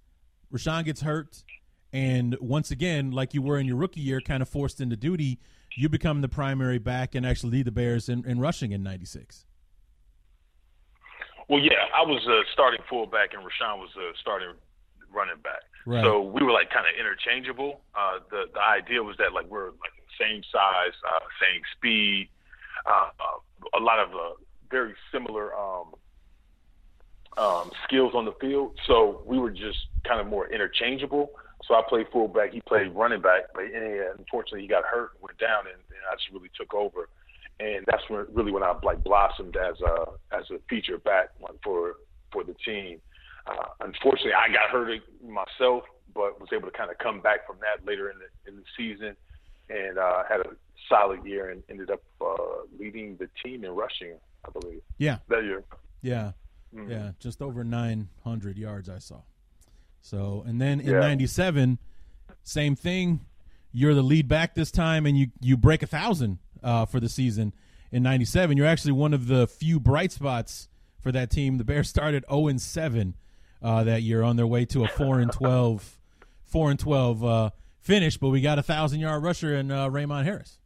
[SPEAKER 2] Rashaan gets hurt, and once again, like you were in your rookie year, kind of forced into duty, you become the primary back and actually lead the Bears in, in rushing in '96.
[SPEAKER 3] Well, yeah, I was a starting fullback, and Rashaan was a starting running back.
[SPEAKER 2] Right.
[SPEAKER 3] So we were like kind of interchangeable. Uh, the the idea was that like we're like the same size, uh, same speed, uh, a lot of uh, very similar um, um, skills on the field. So we were just kind of more interchangeable. So I played fullback, he played running back, but yeah, unfortunately he got hurt and went down, and, and I just really took over. And that's when really when I like blossomed as a as a feature back for for the team. Uh, unfortunately, I got hurt myself, but was able to kind of come back from that later in the in the season, and uh, had a solid year and ended up uh, leading the team in rushing, I believe,
[SPEAKER 2] Yeah.
[SPEAKER 3] that year.
[SPEAKER 2] Yeah. Yeah. Just over 900 yards, I saw. So, and then in
[SPEAKER 3] Yeah.
[SPEAKER 2] '97, same thing. You're the lead back this time, and you you break a thousand uh, for the season in '97. You're actually one of the few bright spots for that team. The Bears started 0 and 7 uh, that year, on their way to a 4 and 12, 4 and 12 uh, finish. But we got a thousand yard rusher in uh, Raymond Harris.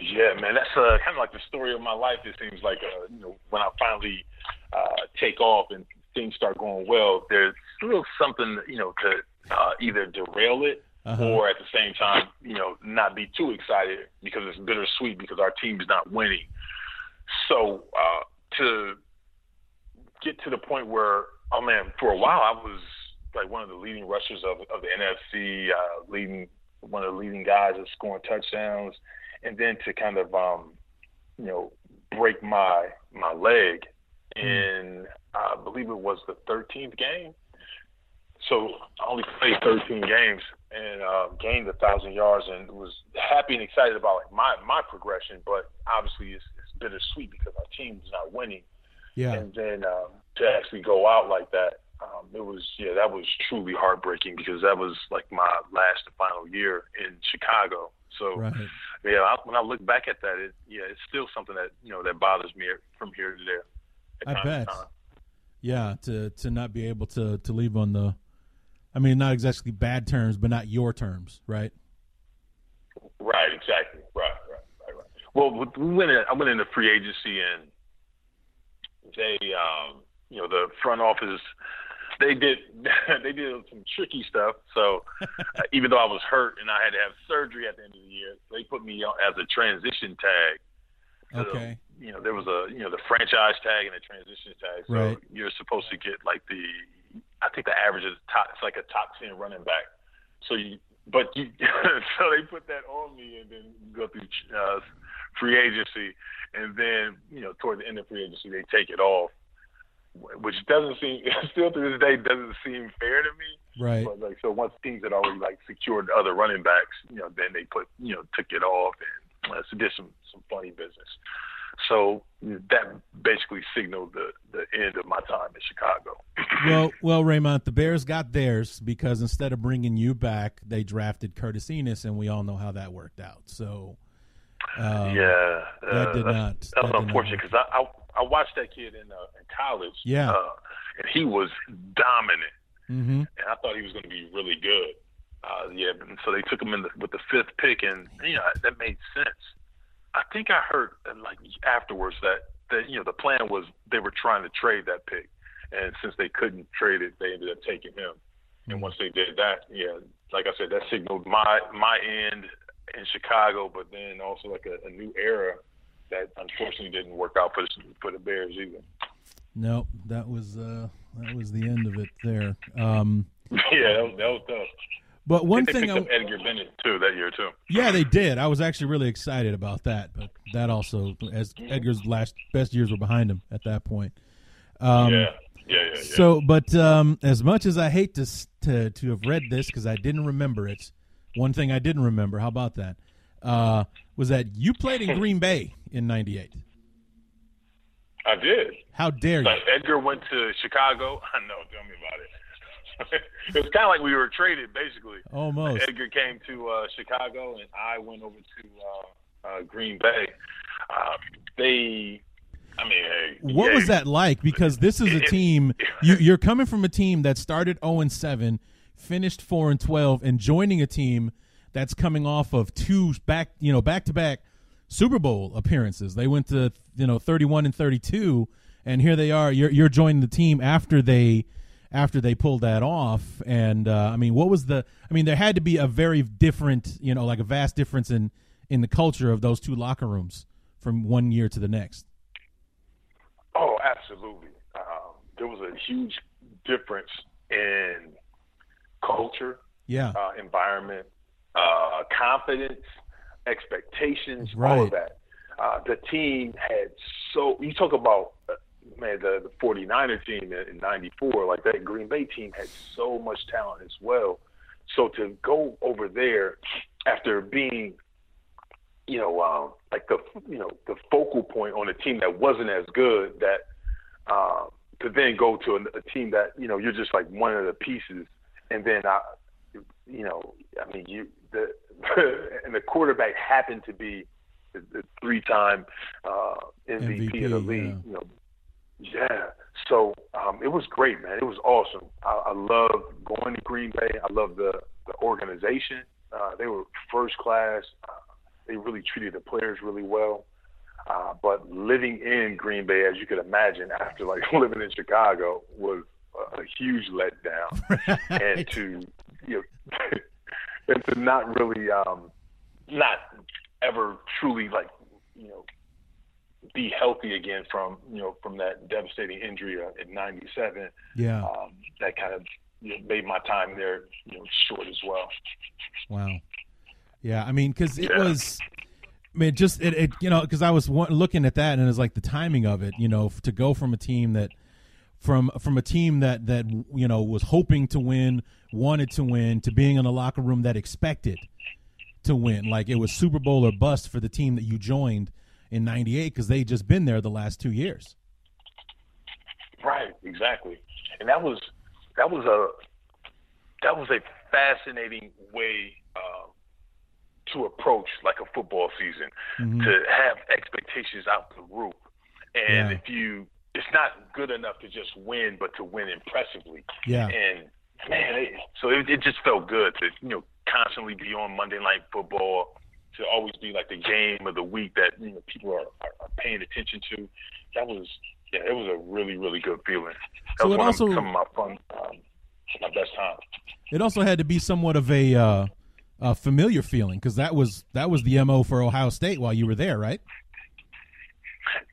[SPEAKER 3] Yeah, man, that's uh, kind of like the story of my life. It seems like, uh, you know, when I finally uh, take off and things start going well, there's still something, you know, to uh, either derail it
[SPEAKER 2] Uh-huh.
[SPEAKER 3] or at the same time, you know, not be too excited because it's bittersweet because our team's not winning. So uh, to get to the point where, oh man, for a while I was like one of the leading rushers of, of the NFC, uh, leading one of the leading guys at scoring touchdowns, and then to kind of, um, you know, break my my leg in, I believe it was the 13th game. So I only played 13 games and uh, gained a thousand yards, and was happy and excited about like, my my progression. But obviously, it's, it's bittersweet because our team's not winning
[SPEAKER 2] Yeah,
[SPEAKER 3] and then um, to actually go out like that, um, it was yeah, that was truly heartbreaking because that was like my last and final year in Chicago. So
[SPEAKER 2] right.
[SPEAKER 3] yeah, I, when I look back at that, it yeah, it's still something that you know that bothers me from here to there.
[SPEAKER 2] I bet. Yeah, to to not be able to to leave on the, I mean, not exactly bad terms, but not your terms, right?
[SPEAKER 3] Right, exactly. Right, right, right, right. Well, we went in, I went into free agency and they, um, you know, the front office, they did, they did some tricky stuff. So uh, even though I was hurt and I had to have surgery at the end of the year, they put me on as a transition tag. So,
[SPEAKER 2] Okay.
[SPEAKER 3] You know, there was a, you know, the franchise tag and the transition tag. So
[SPEAKER 2] Right.
[SPEAKER 3] you're supposed to get like the, I think the average is top, it's like a top 10 running back. So you, but you, so they put that on me and then go through uh, free agency. And then, you know, toward the end of free agency, they take it off, which doesn't seem, still to this day, doesn't seem fair to me.
[SPEAKER 2] Right.
[SPEAKER 3] But like, so once teams had already like secured other running backs, you know, then they put, you know, took it off and uh, so did some some funny business. So that basically signaled the the end of my time in Chicago.
[SPEAKER 2] well, well, Raymond, the Bears got theirs because instead of bringing you back, they drafted Curtis Enis, and we all know how that worked out. So, um,
[SPEAKER 3] yeah,
[SPEAKER 2] that did not- that did not
[SPEAKER 3] unfortunate because I, I I watched that kid in uh, in college.
[SPEAKER 2] Yeah.
[SPEAKER 3] uh, and he was dominant.
[SPEAKER 2] hmm
[SPEAKER 3] and I thought he was going to be really good. Uh, yeah, and so they took him in the, with the fifth pick, and you know that made sense. I think I heard uh, like afterwards that that you know the plan was they were trying to trade that pick, and since they couldn't trade it, they ended up taking him. And once they did that, yeah, like I said, that signaled my my end in Chicago, but then also like a, a new era that unfortunately didn't work out for the, for the Bears either.
[SPEAKER 2] no, that was uh, that was the end of it there. Um,
[SPEAKER 3] yeah, that was, that was tough.
[SPEAKER 2] but one
[SPEAKER 3] they
[SPEAKER 2] thing,
[SPEAKER 3] picked
[SPEAKER 2] I,
[SPEAKER 3] up Edgar Bennett too that year too.
[SPEAKER 2] yeah, they did. I was actually really excited about that, but that also, as Edgar's last best years were behind him at that point. Um,
[SPEAKER 3] yeah, yeah, yeah, yeah.
[SPEAKER 2] So, but um, as much as I hate to to to have read this because I didn't remember it, one thing I didn't remember. How about that? Uh, was that you played in Green Bay in '98?
[SPEAKER 3] I did.
[SPEAKER 2] How dare you?
[SPEAKER 3] Edgar went to Chicago. I know. Tell me about it. it was kind of like we were traded, basically.
[SPEAKER 2] Almost.
[SPEAKER 3] Edgar came to uh, Chicago, and I went over to uh, uh, Green Bay. Uh, they, I mean, hey,
[SPEAKER 2] What
[SPEAKER 3] yeah,
[SPEAKER 2] was that like? Because this is a team you, you're coming from a team that started 0 and 7, finished 4 and 12, and joining a team that's coming off of two back, you know, back to back Super Bowl appearances. They went to you know 31 and 32, and here they are. You're you're joining the team after they after they pulled that off. And uh, I mean, what was the? I mean, there had to be a very different, you know, like a vast difference in in the culture of those two locker rooms from one year to the next.
[SPEAKER 3] Oh, absolutely. Um, there was a huge difference in culture,
[SPEAKER 2] Yeah.
[SPEAKER 3] uh, environment, uh, confidence, expectations, all
[SPEAKER 2] Right.
[SPEAKER 3] of that. Uh, the team had so you talk about uh, man the, the 49er team in, in 94 like that Green Bay team had so much talent as well. So to go over there after being you know um, like the you know the focal point on a team that wasn't as good that uh, to then go to a, a team that you know you're just like one of the pieces, and then I, you know, I mean you the and the quarterback happened to be the, the three-time uh, MVP,
[SPEAKER 2] MVP,
[SPEAKER 3] of the league.
[SPEAKER 2] yeah.
[SPEAKER 3] You know, yeah. So um, it was great, man. It was awesome. I, I love going to Green Bay. I love the the organization. Uh, they were first class. Uh, they really treated the players really well. Uh, but living in Green Bay, as you could imagine, after like living in Chicago, was a, huge letdown. And to you know, and to not really, um, not ever truly like you know be healthy again from you know from that devastating injury uh, in '97.
[SPEAKER 2] Yeah.
[SPEAKER 3] Um, that kind of you know, made my time there you know short as well.
[SPEAKER 2] Wow. Yeah, I mean, because it
[SPEAKER 3] Yeah.
[SPEAKER 2] was, I mean, just it, it you know, because I was looking at that and it's like the timing of it, you know, to go from a team that, from from a team that that you know was hoping to win, wanted to win, to being in a locker room that expected to win, like it was Super Bowl or bust for the team that you joined in '98 because they just been there the last two years.
[SPEAKER 3] Right, exactly. And that was that was a that was a fascinating way uh, to approach like a football season to have expectations out the roof. And
[SPEAKER 2] Yeah.
[SPEAKER 3] if you, it's not good enough to just win, but to win impressively.
[SPEAKER 2] Yeah.
[SPEAKER 3] And man, it, so it, it just felt good to you know constantly be on Monday Night Football, to always be like the game of the week that you know people are, are, are paying attention to. That was yeah, it was a really really good feeling. That
[SPEAKER 2] So
[SPEAKER 3] was
[SPEAKER 2] it also-
[SPEAKER 3] of some of my fun, um, my best times.
[SPEAKER 2] It also had to be somewhat of a, uh, a familiar feeling because that was that was the mo for Ohio State while you were there, right?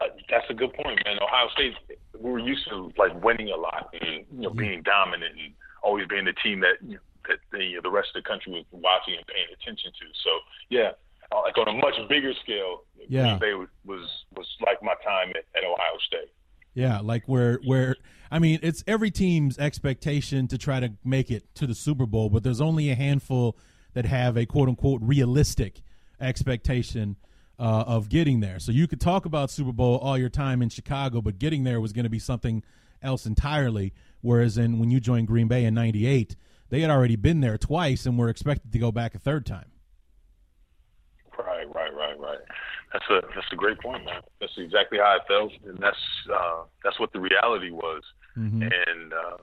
[SPEAKER 3] Uh, that's a good point, man. Ohio State, we were used to like winning a lot and you know being dominant and always being the team that you know, that the the rest of the country was watching and paying attention to. So yeah, uh, like on a much bigger scale,
[SPEAKER 2] Yeah.
[SPEAKER 3] Green Bay was was, was like my time at, at Ohio State.
[SPEAKER 2] Yeah, like where where I mean, it's every team's expectation to try to make it to the Super Bowl, but there's only a handful that have a quote unquote realistic expectation uh, of getting there. So you could talk about Super Bowl all your time in Chicago, but getting there was going to be something else entirely. Whereas in when you joined Green Bay in '98, they had already been there twice and were expected to go back a third time.
[SPEAKER 3] Right, right, right, right. That's a that's a great point, man. That's exactly how I felt, and that's uh, that's what the reality was. And uh,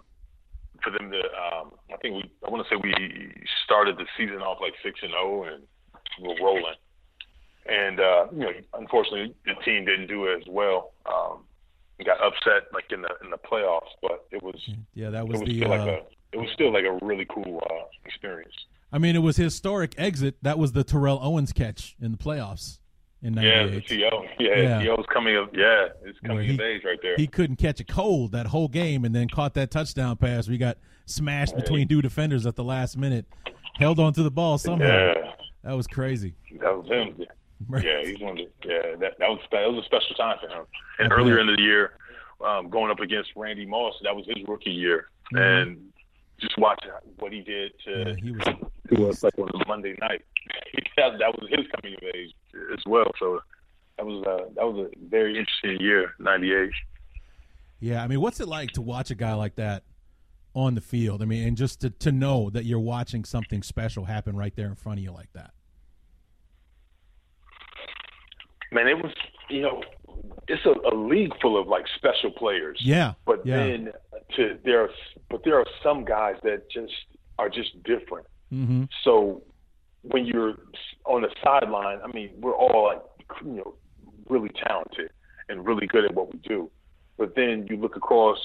[SPEAKER 3] for them to, um, I think we, I want to say we started the season off like six and zero, and we're rolling. And uh, you know, unfortunately, the team didn't do as well. Um, we got upset like in the in the playoffs, but it was
[SPEAKER 2] Yeah, that
[SPEAKER 3] it
[SPEAKER 2] was
[SPEAKER 3] was
[SPEAKER 2] the.
[SPEAKER 3] still
[SPEAKER 2] Uh,
[SPEAKER 3] like a it was still like a really cool uh, experience.
[SPEAKER 2] I mean, it was historic exit. That was the Terrell Owens catch in the playoffs in
[SPEAKER 3] Yeah, the
[SPEAKER 2] '98.
[SPEAKER 3] CO. Yeah,
[SPEAKER 2] Yeah.
[SPEAKER 3] T.O.'s coming of yeah, it's coming
[SPEAKER 2] he-
[SPEAKER 3] of age right there.
[SPEAKER 2] he couldn't catch a cold that whole game and then caught that touchdown pass. We got smashed between two defenders at the last minute. Held on to the ball somehow.
[SPEAKER 3] Yeah,
[SPEAKER 2] That was crazy.
[SPEAKER 3] that was him. Yeah, he's one of the, yeah, that that was that was a special time for him. And
[SPEAKER 2] I
[SPEAKER 3] earlier in the year, um, going up against Randy Moss, that was his rookie year,
[SPEAKER 2] Mhm.
[SPEAKER 3] and just watching what he did to
[SPEAKER 2] Yeah, he was
[SPEAKER 3] to us like on a Monday night. that, that was his coming of age as well. So that was uh, that was a very interesting year, '98.
[SPEAKER 2] Yeah, I mean, what's it like to watch a guy like that on the field? I mean, and just to, to know that you're watching something special happen right there in front of you like that.
[SPEAKER 3] Man, it was you know, it's a, a league full of like special players.
[SPEAKER 2] Yeah,
[SPEAKER 3] But
[SPEAKER 2] yeah.
[SPEAKER 3] then to there are but there are some guys that just are just different.
[SPEAKER 2] Mm-hmm.
[SPEAKER 3] So when you're on the sideline, I mean, we're all like you know really talented and really good at what we do. But then you look across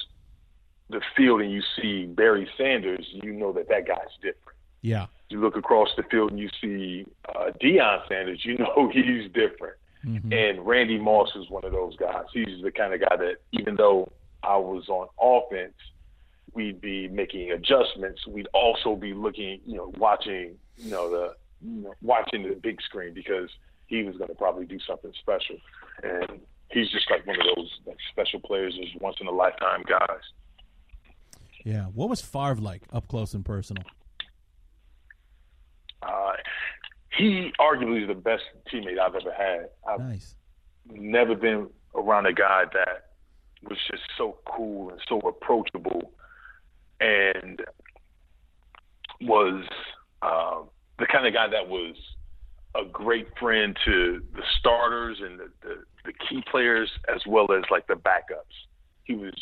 [SPEAKER 3] the field and you see Barry Sanders, you know that that guy's different.
[SPEAKER 2] Yeah,
[SPEAKER 3] You look across the field and you see uh, Deion Sanders, you know he's different.
[SPEAKER 2] Mhm.
[SPEAKER 3] And Randy Moss is one of those guys. He's the kind of guy that even though I was on offense, we'd be making adjustments. We'd also be looking, you know, watching, you know, the you know, watching the big screen because he was going to probably do something special. And he's just like one of those like special players, those once in a lifetime guys.
[SPEAKER 2] yeah. What was Favre like up close and personal?
[SPEAKER 3] Uh, he arguably is the best teammate I've ever had. I've
[SPEAKER 2] Nice.
[SPEAKER 3] never been around a guy that was just so cool and so approachable, and was uh, the kind of guy that was a great friend to the starters and the, the, the key players as well as like the backups. He was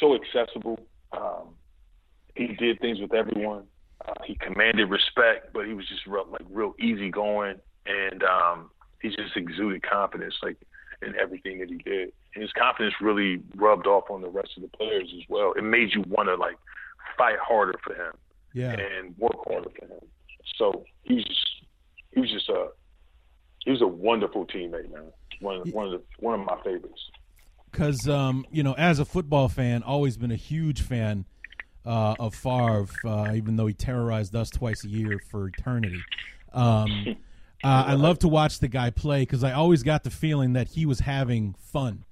[SPEAKER 3] so accessible. Um, he did things with everyone. Uh, he commanded respect, but he was just real, like real easygoing, and um, he just exuded confidence, like in everything that he did. And his confidence really rubbed off on the rest of the players as well. It made you want to like fight harder for him,
[SPEAKER 2] yeah,
[SPEAKER 3] and work harder for him. So he was just he was just a he was a wonderful teammate, man. One of, one of the one of my favorites.
[SPEAKER 2] Because um, you know, as a football fan, always been a huge fan uh, of Favre, uh, even though he terrorized us twice a year for eternity. Um, uh, I love to watch the guy play because I always got the feeling that he was having fun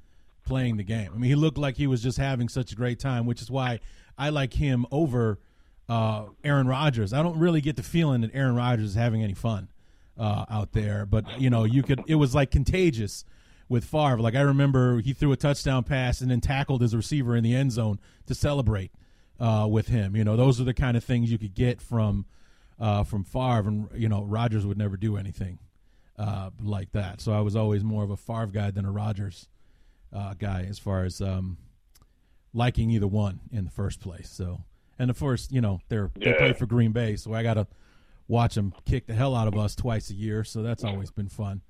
[SPEAKER 2] playing the game. I mean, he looked like he was just having such a great time, which is why I like him over uh, Aaron Rodgers. I don't really get the feeling that Aaron Rodgers is having any fun uh, out there, but you know, you could. It was like contagious with Favre. Like I remember, he threw a touchdown pass and then tackled his receiver in the end zone to celebrate uh, with him. You know, those are the kind of things you could get from uh, from Favre, and you know, Rodgers would never do anything uh, like that. So I was always more of a Favre guy than a Rodgers uh, guy as far as um, liking either one in the first place. So, and of course, you know, they're yeah. they play for Green Bay, so I got to watch them kick the hell out of us twice a year. So that's always been fun.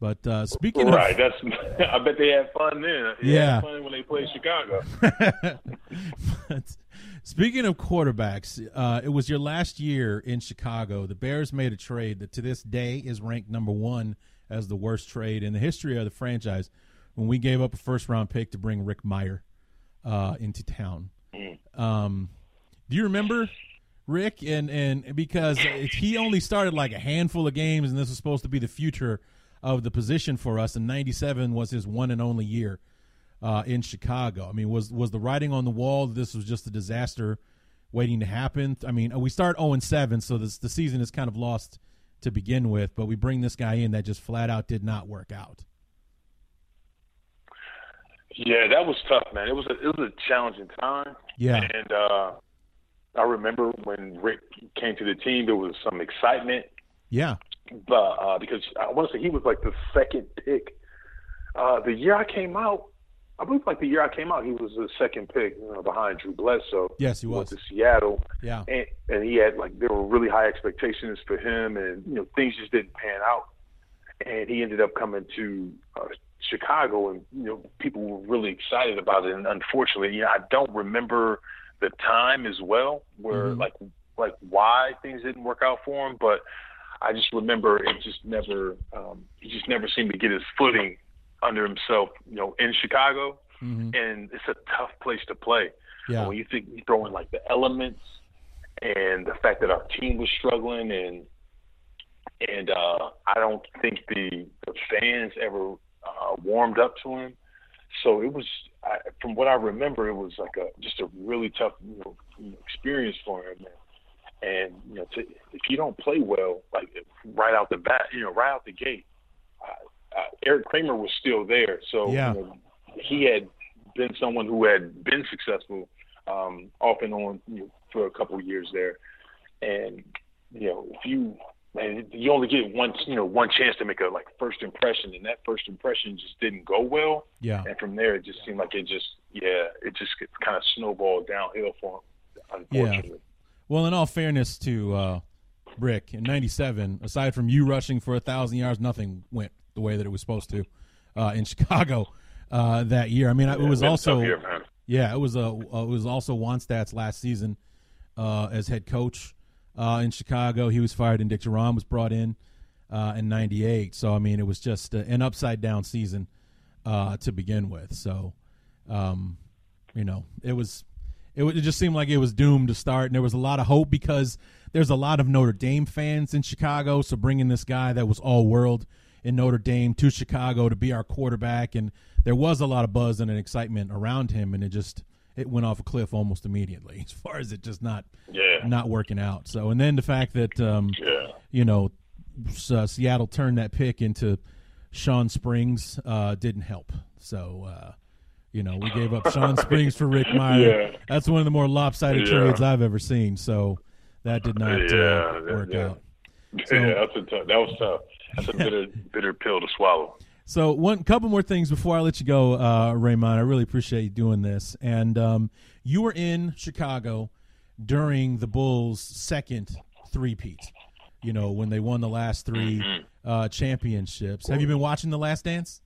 [SPEAKER 2] But uh, speaking
[SPEAKER 3] right,
[SPEAKER 2] of,
[SPEAKER 3] that's I bet they had fun then. They
[SPEAKER 2] yeah,
[SPEAKER 3] fun when they played Chicago.
[SPEAKER 2] but speaking of quarterbacks, uh, it was your last year in Chicago. The Bears made a trade that to this day is ranked number one as the worst trade in the history of the franchise. When we gave up a first round pick to bring Rick Mirer uh, into town, mm. um, do you remember Rick? And and because he only started like a handful of games, and this was supposed to be the future of the position for us. And '97 was his one and only year uh, in Chicago. I mean, was was the writing on the wall that this was just a disaster waiting to happen? I mean, we start 0 7, so this, the season is kind of lost to begin with. But we bring this guy in that just flat out did not work out.
[SPEAKER 3] Yeah, that was tough, man. It was a, it was a challenging time.
[SPEAKER 2] Yeah,
[SPEAKER 3] and uh, I remember when Rick came to the team, there was some excitement.
[SPEAKER 2] Yeah,
[SPEAKER 3] but uh, because I want to say he was like the second pick. Uh, the year I came out, I believe like the year I came out, he was the second pick you know, behind Drew Bledsoe.
[SPEAKER 2] Yes, he was.
[SPEAKER 3] Went to Seattle.
[SPEAKER 2] Yeah,
[SPEAKER 3] and, and he had like there were really high expectations for him, and you know things just didn't pan out. And he ended up coming to uh, Chicago, and you know people were really excited about it. And unfortunately, you know, I don't remember the time as well where mm-hmm. like like why things didn't work out for him, but I just remember it just never um, he just never seemed to get his footing under himself, you know, in Chicago, mm-hmm. and it's a tough place to play.
[SPEAKER 2] Yeah.
[SPEAKER 3] When you think you throw in like the elements and the fact that our team was struggling and and uh, I don't think the, the fans ever uh, warmed up to him. So it was, I, from what I remember, it was like a just a really tough you know, experience for him. And and you know, to, if you don't play well, like right out the bat, you know, right out the gate, uh, uh, Erik Kramer was still there, so
[SPEAKER 2] yeah.
[SPEAKER 3] you know, he had been someone who had been successful um, off and on you know, for a couple of years there, and you know, if you man, you only get one, you know, one chance to make a like first impression, and that first impression just didn't go well.
[SPEAKER 2] Yeah.
[SPEAKER 3] And from there, it just seemed like it just, yeah, it just kind of snowballed downhill for him, unfortunately. Yeah.
[SPEAKER 2] Well, in all fairness to uh, Rick, in '97, aside from you rushing for a thousand yards, nothing went the way that it was supposed to uh, in Chicago uh, that year. I mean, it was also
[SPEAKER 3] year,
[SPEAKER 2] yeah, it was a uh, it was also Wannstedt's last season uh, as head coach uh, in Chicago. He was fired, and Dick Jauron was brought in in '98. So I mean, it was just an upside down season to begin with. So um, you know, it was it, it just seemed like it was doomed to start, and there was a lot of hope because there's a lot of Notre Dame fans in Chicago. So bringing this guy that was all world in Notre Dame to Chicago to be our quarterback, and there was a lot of buzz and an excitement around him, and it just it went off a cliff almost immediately as far as it just not
[SPEAKER 3] yeah.
[SPEAKER 2] not working out. So and then the fact that um,
[SPEAKER 3] yeah.
[SPEAKER 2] you know uh, Seattle turned that pick into Shawn Springs uh, didn't help. So uh, You know, we gave up Shawn Springs for Rick Mirer.
[SPEAKER 3] Yeah.
[SPEAKER 2] That's one of the more lopsided trades I've ever seen. So that did not uh, work out. So-
[SPEAKER 3] yeah, that's a tough. That was tough. That's a bitter, bitter pill to swallow.
[SPEAKER 2] So one couple more things before I let you go, uh, Raymond. I really appreciate you doing this. And um, you were in Chicago during the Bulls' second three-peat. You know when they won the last 3 uh, championships. Have you been watching The Last Dance?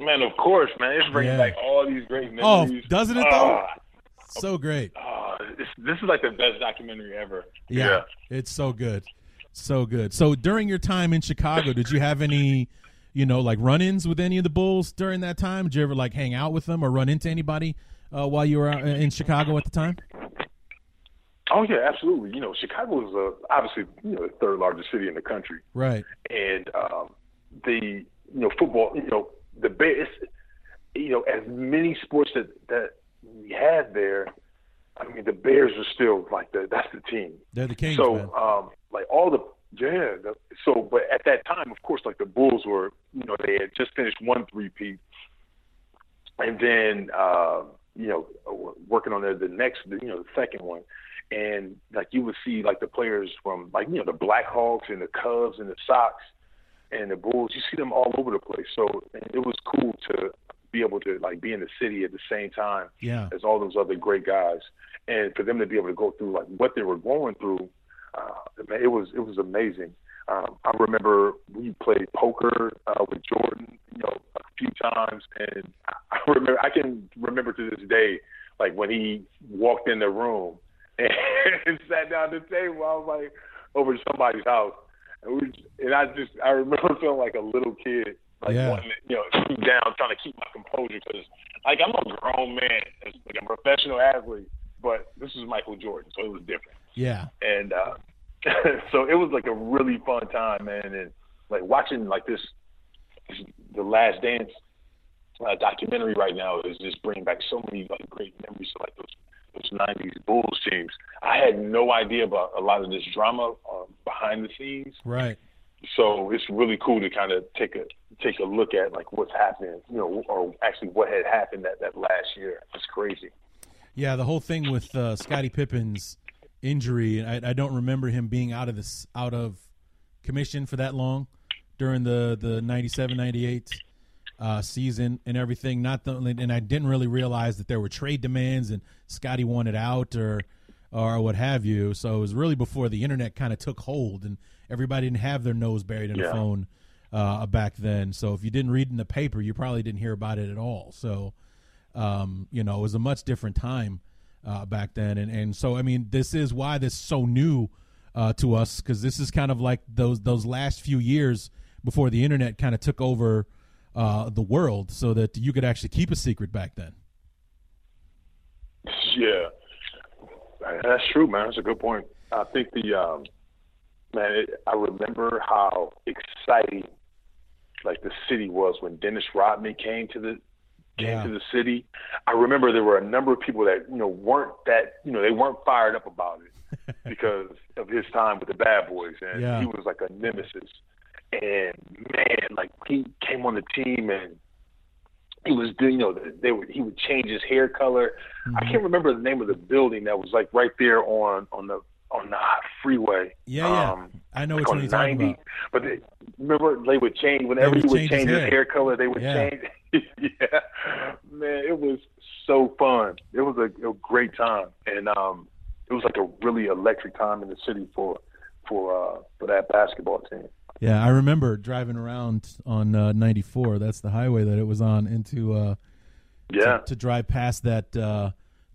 [SPEAKER 3] Man, of course, man. It's bringing
[SPEAKER 2] Yeah.
[SPEAKER 3] back all these great memories.
[SPEAKER 2] Oh, doesn't it though?
[SPEAKER 3] Ah,
[SPEAKER 2] So great.
[SPEAKER 3] ah, this, this is like the best documentary ever.
[SPEAKER 2] Yeah, it's so good, so good. So during your time in Chicago, did you have any, you know, like run-ins with any of the Bulls during that time? Did you ever like hang out with them or run into anybody uh, while you were in Chicago at the time?
[SPEAKER 3] Oh yeah, absolutely. You know, Chicago is uh, obviously you know the third largest city in the country,
[SPEAKER 2] Right.
[SPEAKER 3] and um, the you know football. You know the best, You know, as many sports that that we had there. I mean, the Bears are still like the that's the team.
[SPEAKER 2] They're the Kings,
[SPEAKER 3] so
[SPEAKER 2] man.
[SPEAKER 3] um like all the yeah the, so but at that time of course like the bulls were you know they had just finished one three peat and then uh you know working on the, the next you know the second one and like you would see like the players from like you know the blackhawks and the cubs and the sox and the bulls you see them all over the place so it was cool to be able to like be in the city at the same time
[SPEAKER 2] Yeah.
[SPEAKER 3] as all those other great guys, and for them to be able to go through like what they were going through, uh, man, it was it was amazing. Um, I remember we played poker uh, with Jordan, you know, a few times, and I remember I can remember to this day, like when he walked in the room and sat down at the table. I was like over to somebody's house, and we and I just I remember feeling like a little kid, like
[SPEAKER 2] Yeah.
[SPEAKER 3] wanting to, you know, keep down, trying to keep my composure because like I'm a grown man, like a professional athlete, but this is Michael Jordan, so it was different
[SPEAKER 2] Yeah.
[SPEAKER 3] and uh, so it was like a really fun time, man. And like watching like this, the Last Dance uh, documentary right now is just bringing back so many like great memories of like those those '90s Bulls teams. I had no idea about a lot of this drama uh, behind the scenes,
[SPEAKER 2] Right.
[SPEAKER 3] so it's really cool to kind of take a take a look at like what's happening, you know, or actually what had happened that that last year. It's crazy.
[SPEAKER 2] Yeah, the whole thing with uh, Scottie Pippen's injury, I, I don't remember him being out of this out of commission for that long during the the 97 98 uh, season and everything. Not the, and I didn't really realize that there were trade demands and Scottie wanted out or or what have you. So it was really before the internet kind of took hold and everybody didn't have their nose buried in a phone uh, back then. So if you didn't read in the paper, you probably didn't hear about it at all. So um, you know, it was a much different time uh, back then, and and so I mean, this is why this is so new uh, to us because this is kind of like those those last few years before the internet kind of took over uh, the world, so that you could actually keep a secret back then.
[SPEAKER 3] Yeah, that's true, man. That's a good point. I think the um, man, it, I remember how exciting like the city was when Dennis Rodman came to the came
[SPEAKER 2] Yeah.
[SPEAKER 3] to the city. I remember there were a number of people that you know weren't that you know they weren't fired up about it because of his time with the Bad Boys, and
[SPEAKER 2] Yeah.
[SPEAKER 3] he was like a nemesis. And man, like he came on the team and he was doing, you know, they would he would change his hair color. I mm-hmm. can't remember the name of the building that was like right there on on the on the freeway.
[SPEAKER 2] Yeah, yeah.
[SPEAKER 3] Um,
[SPEAKER 2] I know
[SPEAKER 3] like
[SPEAKER 2] one you're talking
[SPEAKER 3] 90.
[SPEAKER 2] about.
[SPEAKER 3] But they, remember, they would change whenever
[SPEAKER 2] would
[SPEAKER 3] he would
[SPEAKER 2] change his
[SPEAKER 3] change his
[SPEAKER 2] hair.
[SPEAKER 3] hair. color. They would
[SPEAKER 2] Yeah.
[SPEAKER 3] change. yeah, man, it was so fun. It was a, a great time, and um, it was like a really electric time in the city for for uh, for that basketball team.
[SPEAKER 2] Yeah, I remember driving around on uh, 94. That's the highway that it was on into uh,
[SPEAKER 3] Yeah,
[SPEAKER 2] to, to drive past that uh,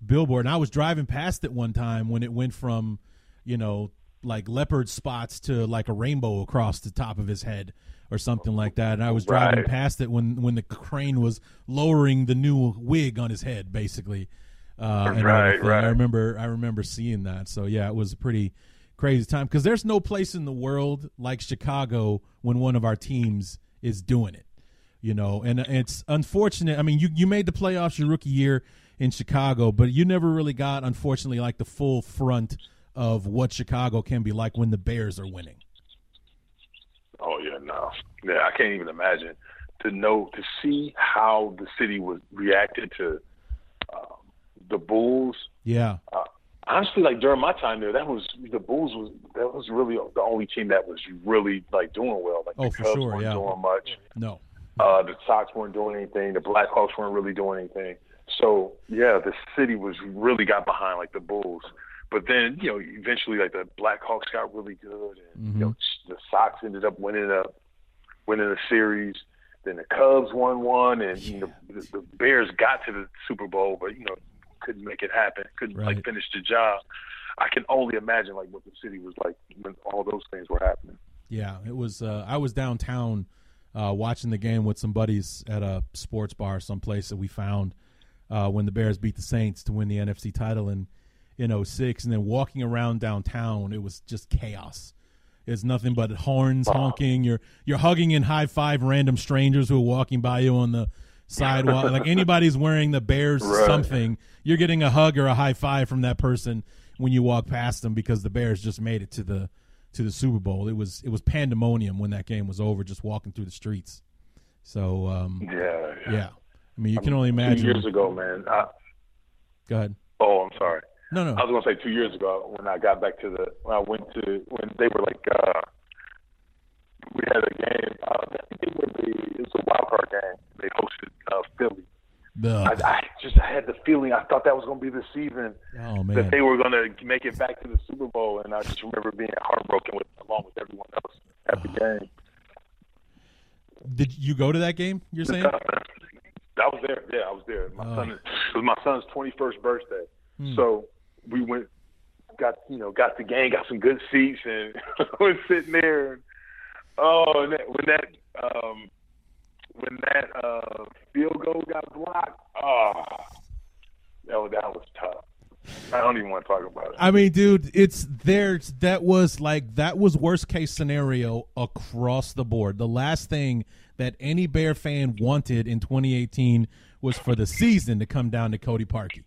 [SPEAKER 2] billboard. And I was driving past it one time when it went from, you know, like leopard spots to like a rainbow across the top of his head or something like that. And I was driving
[SPEAKER 3] Right.
[SPEAKER 2] past it when when the crane was lowering the new wig on his head, basically. Uh, and
[SPEAKER 3] Right, right.
[SPEAKER 2] I remember I remember seeing that. So yeah, it was a pretty crazy time because there's no place in the world like Chicago when one of our teams is doing it you know and it's unfortunate i mean you, you made the playoffs your rookie year in chicago but you never really got unfortunately like the full front of what chicago can be like when the bears are winning
[SPEAKER 3] Oh yeah, no, yeah, I can't even imagine. to know to see how the city was reacted to um, the Bulls.
[SPEAKER 2] Yeah.
[SPEAKER 3] Uh, honestly, like during my time there, that was the Bulls was that was really the only team that was really like doing well. Like
[SPEAKER 2] Oh,
[SPEAKER 3] the
[SPEAKER 2] for
[SPEAKER 3] Cubs
[SPEAKER 2] sure,
[SPEAKER 3] weren't
[SPEAKER 2] yeah.
[SPEAKER 3] doing much.
[SPEAKER 2] No.
[SPEAKER 3] Uh, the Sox weren't doing anything. The Blackhawks weren't really doing anything. So yeah, the city was really got behind like the Bulls. But then you know eventually like the Blackhawks got really good, and you know the Sox ended up winning a winning a series. Then the Cubs won one, and know the, the Bears got to the Super Bowl, but you know couldn't make it happen. Couldn't
[SPEAKER 2] Right.
[SPEAKER 3] like finish the job. I can only imagine like what the city was like when all those things were happening.
[SPEAKER 2] Yeah, it was. Uh, I was downtown uh, watching the game with some buddies at a sports bar, someplace that we found uh, when the Bears beat the Saints to win the NFC title in in 06. and then walking around downtown, it was just chaos. It's nothing but horns honking. You're you're hugging and high five random strangers who are walking by you on the sidewalk. like anybody's wearing the Bears
[SPEAKER 3] Right.
[SPEAKER 2] something, you're getting a hug or a high five from that person when you walk past them because the Bears just made it to the to the Super Bowl. It was it was pandemonium when that game was over, just walking through the streets. So um,
[SPEAKER 3] Yeah.
[SPEAKER 2] yeah, I mean you can only imagine.
[SPEAKER 3] years ago, man. I,
[SPEAKER 2] Go ahead.
[SPEAKER 3] oh, I'm sorry.
[SPEAKER 2] No, no.
[SPEAKER 3] I was gonna say two years ago when I got back to the when I went to when they were like uh we had a game. Uh, I think they were the it was a wild card game. They hosted uh, Philly. I, I just I had the feeling I thought that was gonna be the season
[SPEAKER 2] oh man.
[SPEAKER 3] that they were gonna make it back to the Super Bowl, and I just remember being heartbroken with along with everyone else at the game.
[SPEAKER 2] Did you go to that game? You're saying?
[SPEAKER 3] I was there. Yeah, I was there. My
[SPEAKER 2] Oh.
[SPEAKER 3] son, it was my son's twenty first birthday,
[SPEAKER 2] Hmm.
[SPEAKER 3] so we went, got you know, got the game, got some good seats, and was sitting there. And, oh, and that, when that um, when that uh, field goal got blocked, oh, that was, that was tough. I don't even want to talk about it.
[SPEAKER 2] I mean, dude, it's there. That was like that was worst case scenario across the board. The last thing that any Bear fan wanted in 2018 was for the season to come down to Cody Parkey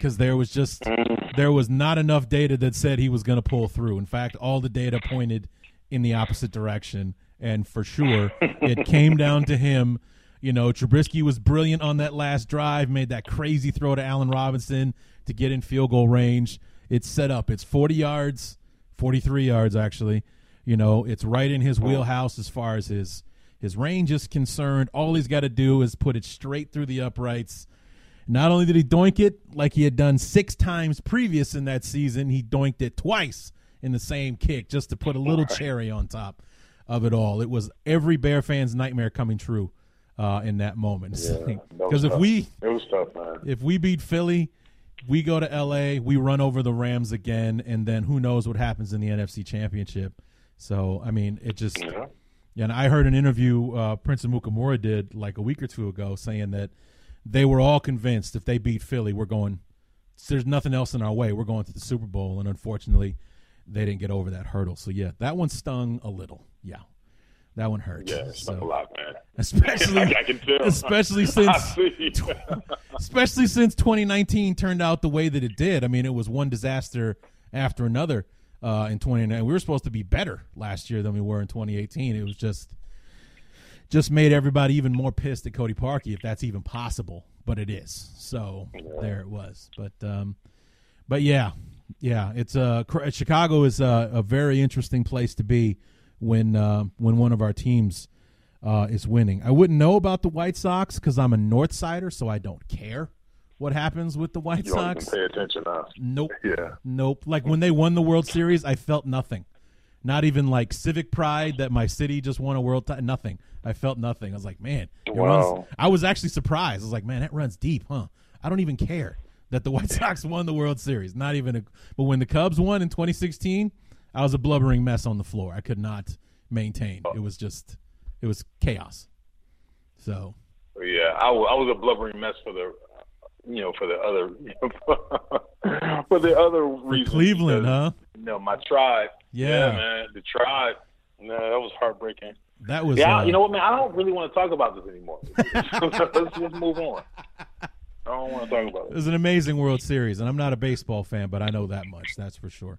[SPEAKER 2] because there was just mm. there was not enough data that said he was going to pull through. In fact, all the data pointed in the opposite direction, and for sure, it came down to him. You know, Trubisky was brilliant on that last drive, made that crazy throw to Allen Robinson to get in field goal range. It's set up. It's 40 yards, 43 yards actually. You know, it's right in his mm. wheelhouse as far as his his range is concerned. All he's got to do is put it straight through the uprights. Not only did he doink it like he had done six times previous in that season, he doinked it twice in the same kick just to put a little cherry on top of it all. It was every Bear fan's nightmare coming true uh, in that moment. Because if we
[SPEAKER 3] It was tough, man.
[SPEAKER 2] if we beat Philly, we go to LA, we run over the Rams again, and then who knows what happens in the NFC Championship. So I mean, it just
[SPEAKER 3] Yeah.
[SPEAKER 2] yeah, and I heard an interview uh, Prince Amukamara did like a week or two ago saying that they were all convinced if they beat Philly, we're going. There's nothing else in our way. We're going to the Super Bowl, and unfortunately, they didn't get over that hurdle. So yeah, that one stung a little. Yeah, that one hurt.
[SPEAKER 3] Yeah,
[SPEAKER 2] so,
[SPEAKER 3] a lot, man.
[SPEAKER 2] especially
[SPEAKER 3] I can tell.
[SPEAKER 2] especially since especially since 2019 turned out the way that it did. I mean, it was one disaster after another uh, in 2019. We were supposed to be better last year than we were in 2018. It was just just made everybody even more pissed at Cody Parkey, if that's even possible. But it is. So there it was. But um, but yeah, yeah, it's uh, Chicago is a, a very interesting place to be when uh, when one of our teams uh, is winning. I wouldn't know about the White Sox because I'm a North Sider, so I don't care what happens with the White
[SPEAKER 3] You
[SPEAKER 2] Sox.
[SPEAKER 3] pay attention now.
[SPEAKER 2] Nope.
[SPEAKER 3] Yeah.
[SPEAKER 2] Nope. Like when they won the World Series, I felt nothing. Not even like civic pride that my city just won a world title. Nothing. I felt nothing. I was like, man, it
[SPEAKER 3] Wow.
[SPEAKER 2] runs. I was actually surprised. I was like, man, that runs deep, huh? I don't even care that the White Sox won the World Series. Not even. A, but when the Cubs won in 2016, I was a blubbering mess on the floor. I could not maintain. Oh. It was just, it was chaos. So
[SPEAKER 3] Yeah, I I was a blubbering mess for the, you know, for the other, for the other
[SPEAKER 2] for
[SPEAKER 3] reasons.
[SPEAKER 2] Cleveland,
[SPEAKER 3] because,
[SPEAKER 2] huh?
[SPEAKER 3] You know, my tribe.
[SPEAKER 2] Yeah.
[SPEAKER 3] man, the tribe. No, that was heartbreaking.
[SPEAKER 2] That was.
[SPEAKER 3] Yeah,
[SPEAKER 2] uh,
[SPEAKER 3] you know what, man? I don't really want to talk about this anymore. let's just move on. I don't want to talk about
[SPEAKER 2] It
[SPEAKER 3] it.
[SPEAKER 2] was an amazing World Series, and I'm not a baseball fan, but I know that much. That's for sure.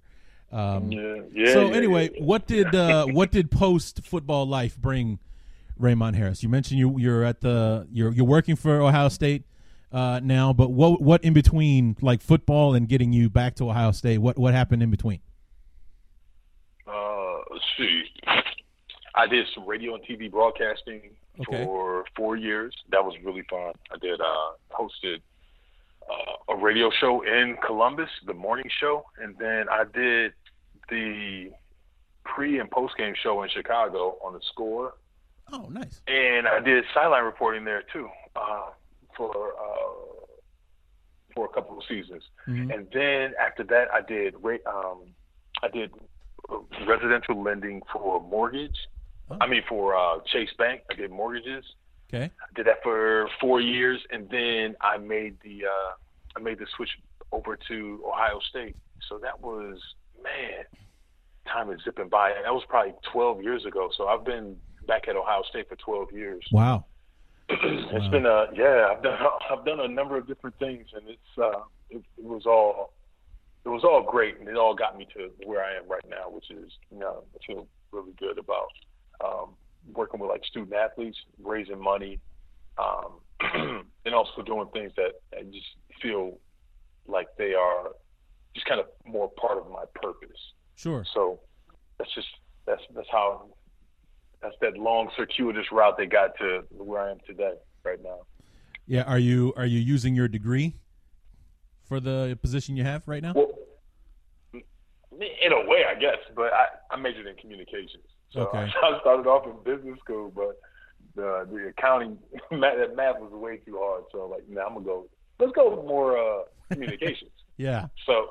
[SPEAKER 2] Um,
[SPEAKER 3] Yeah, yeah.
[SPEAKER 2] so
[SPEAKER 3] yeah,
[SPEAKER 2] anyway,
[SPEAKER 3] yeah.
[SPEAKER 2] what did uh, what did post football life bring Raymond Harris? You mentioned you you're at the you're you're working for Ohio State uh, now, but what what in between like football and getting you back to Ohio State? What what happened in between?
[SPEAKER 3] Uh, let's see. I did some radio and TV broadcasting
[SPEAKER 2] Okay.
[SPEAKER 3] for four years. That was really fun. I did uh, hosted uh, a radio show in Columbus, the morning show, and then I did the pre and post game show in Chicago on the score,
[SPEAKER 2] Oh, nice.
[SPEAKER 3] and I did sideline reporting there too uh, for uh, for a couple of seasons.
[SPEAKER 2] Mhm.
[SPEAKER 3] And then after that, I did um, I did residential lending for mortgage.
[SPEAKER 2] Oh.
[SPEAKER 3] I mean, for uh, Chase Bank, I did mortgages.
[SPEAKER 2] Okay.
[SPEAKER 3] I did that for four years, and then I made the uh, I made the switch over to Ohio State. So that was man, time is zipping by. That was probably 12 years ago. So I've been back at Ohio State for 12 years.
[SPEAKER 2] Wow.
[SPEAKER 3] it's been a yeah. I've done I've done a number of different things, and it's uh, it, it was all it was all great, and it all got me to where I am right now, which is you know I feel really good about um, working with like student athletes, raising money, um, and also doing things that I just feel like they are just kind of more part of my purpose.
[SPEAKER 2] Sure.
[SPEAKER 3] So that's just that's that's how that's that long circuitous route they got to where I am today, right now.
[SPEAKER 2] Yeah. Are you are you using your degree for the position you have right now?
[SPEAKER 3] Well, in a way, I guess, but I, I majored in communications. So
[SPEAKER 2] Okay.
[SPEAKER 3] I started off in business school, but the the accounting math, that math was way too hard. So like, now I'm gonna go. Let's go with more uh, communications.
[SPEAKER 2] Yeah.
[SPEAKER 3] So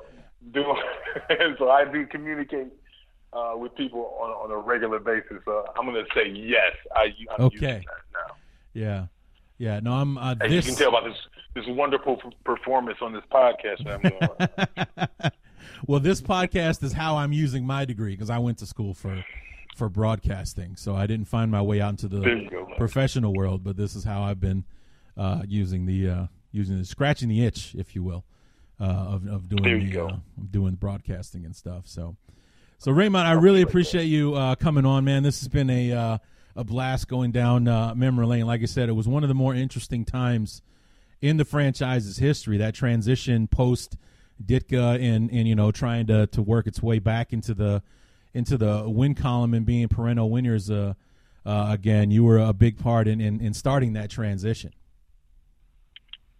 [SPEAKER 3] do so I do communicate uh, with people on on a regular basis. So I'm gonna say yes. I I'm
[SPEAKER 2] Okay.
[SPEAKER 3] using that now.
[SPEAKER 2] Yeah. Yeah. No, I'm. Uh,
[SPEAKER 3] As
[SPEAKER 2] this
[SPEAKER 3] you can tell by this this wonderful performance on this podcast that I'm doing.
[SPEAKER 2] well, this podcast is how I'm using my degree because I went to school for for broadcasting, so I didn't find my way out into the
[SPEAKER 3] go,
[SPEAKER 2] professional world. But this is how I've been uh, using the uh, using the scratching the itch, if you will, uh, of of doing
[SPEAKER 3] you
[SPEAKER 2] the uh, doing broadcasting and stuff. So, so Raymond, I really appreciate you uh, coming on, man. This has been a uh, a blast going down uh, memory lane. Like I said, it was one of the more interesting times in the franchise's history. That transition post Ditka and and you know trying to to work its way back into the into the win column and being perennial winners. Uh, uh, again, you were a big part in, in in starting that transition.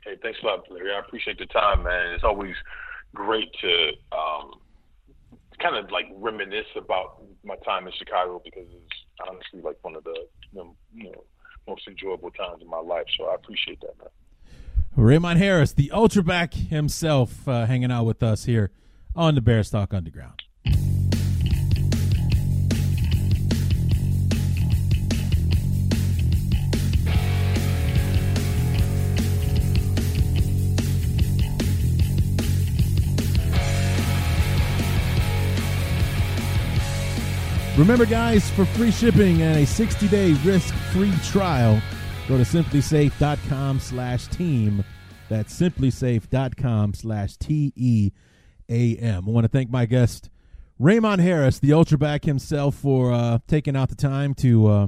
[SPEAKER 3] Hey, thanks a lot, Larry. I appreciate the time, man. It's always great to um, kind of like reminisce about my time in Chicago because it's honestly like one of the you know, most enjoyable times in my life. So I appreciate that, man.
[SPEAKER 2] Raymond Harris, the ultra back himself, uh, hanging out with us here on the Bears Talk Underground. Remember, guys, for free shipping and a 60-day risk-free trial, go to simplisafe.com slash team. That's simplisafe.com slash T-E-A-M. I want to thank my guest, Raymond Harris, the ultra back himself, for uh, taking out the time to uh,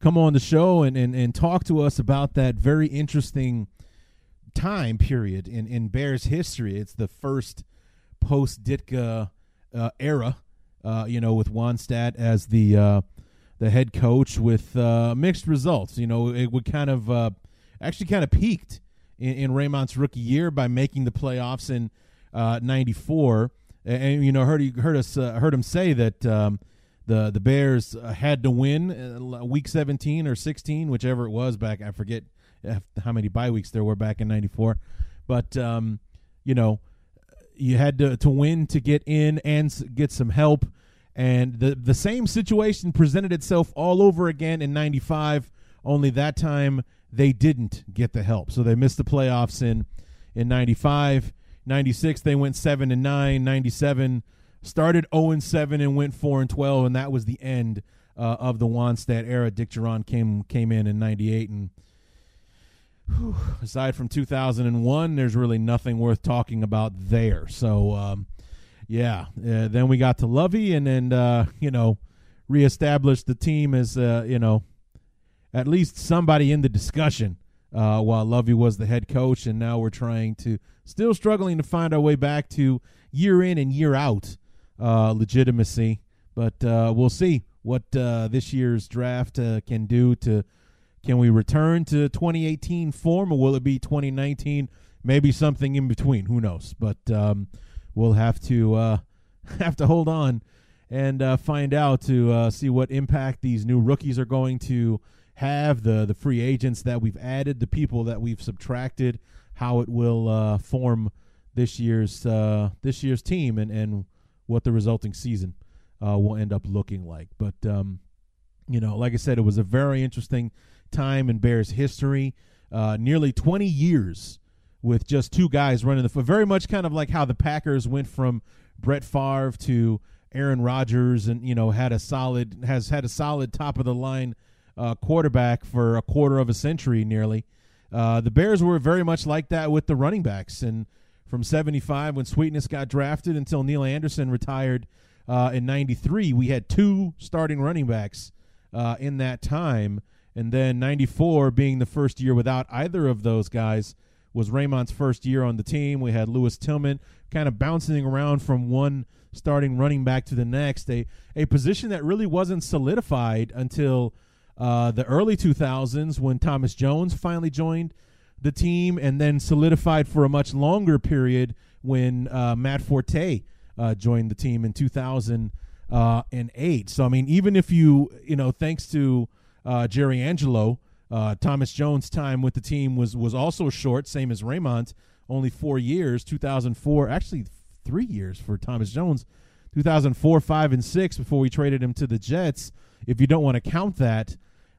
[SPEAKER 2] come on the show and, and, and talk to us about that very interesting time period in, in Bears history. It's the first post Ditka uh, era, uh, you know, with Wannstedt as the uh, the head coach with uh, mixed results. You know, it would kind of uh, actually kind of peaked in, in Raymond's rookie year by making the playoffs in '94. and, and, you know, heard heard us uh, heard him say that um, the the Bears uh, had to win uh, week 17 or 16, whichever it was back. I forget how many bye weeks there were back in '94, but um, you know you had to, to win to get in and get some help. And the the same situation presented itself all over again in '95. Only that time they didn't get the help, so they missed the playoffs in in '95. '96 they went seven and nine. '97 started 0 and seven and went four and 12, and that was the end uh, of the Wannstedt era. Dick Jauron came came in in '98 and whew, aside from 2001, there's really nothing worth talking about there. So, um, yeah, uh, then we got to Lovie and then, uh, you know, reestablished the team as, uh, you know, at least somebody in the discussion uh, while Lovie was the head coach, and now we're trying to still struggling to find our way back to year in and year out uh, legitimacy. But uh, we'll see what this year's draft can do to. Can we return to 2018 form, or will it be 2019? Maybe something in between. Who knows? But um, we'll have to uh, have to hold on and uh, find out to uh, see what impact these new rookies are going to have, the the free agents that we've added, the people that we've subtracted, how it will uh, form this year's uh, this year's team, and and what the resulting season uh, will end up looking like. But um, you know, like I said, it was a very interesting time in Bears history. Uh, nearly 20 years with just two guys running the very much kind of like how the Packers went from Brett Favre to Aaron Rodgers and you know had a solid has had a solid top of the line uh, quarterback for a quarter of a century nearly. Uh, the Bears were very much like that with the running backs and from 75 when Sweetness got drafted until Neal Anderson retired uh, in 93 we had two starting running backs uh, in that time and then 94 being the first year without either of those guys was Raymond's first year on the team. We had Lewis Tillman kind of bouncing around from one starting running back to the next, a, a position that really wasn't solidified until uh, the early 2000s when Thomas Jones finally joined the team and then solidified for a much longer period when uh, Matt Forte uh, joined the team in 2008. Uh, so, I mean, even if you, you know, thanks to uh, Jerry Angelo, uh, Thomas Jones' time with the team was was also short, same as Raymond, only four years. 2004, actually three years for Thomas Jones. 2004, five, and six before we traded him to the Jets. If you don't want to count that,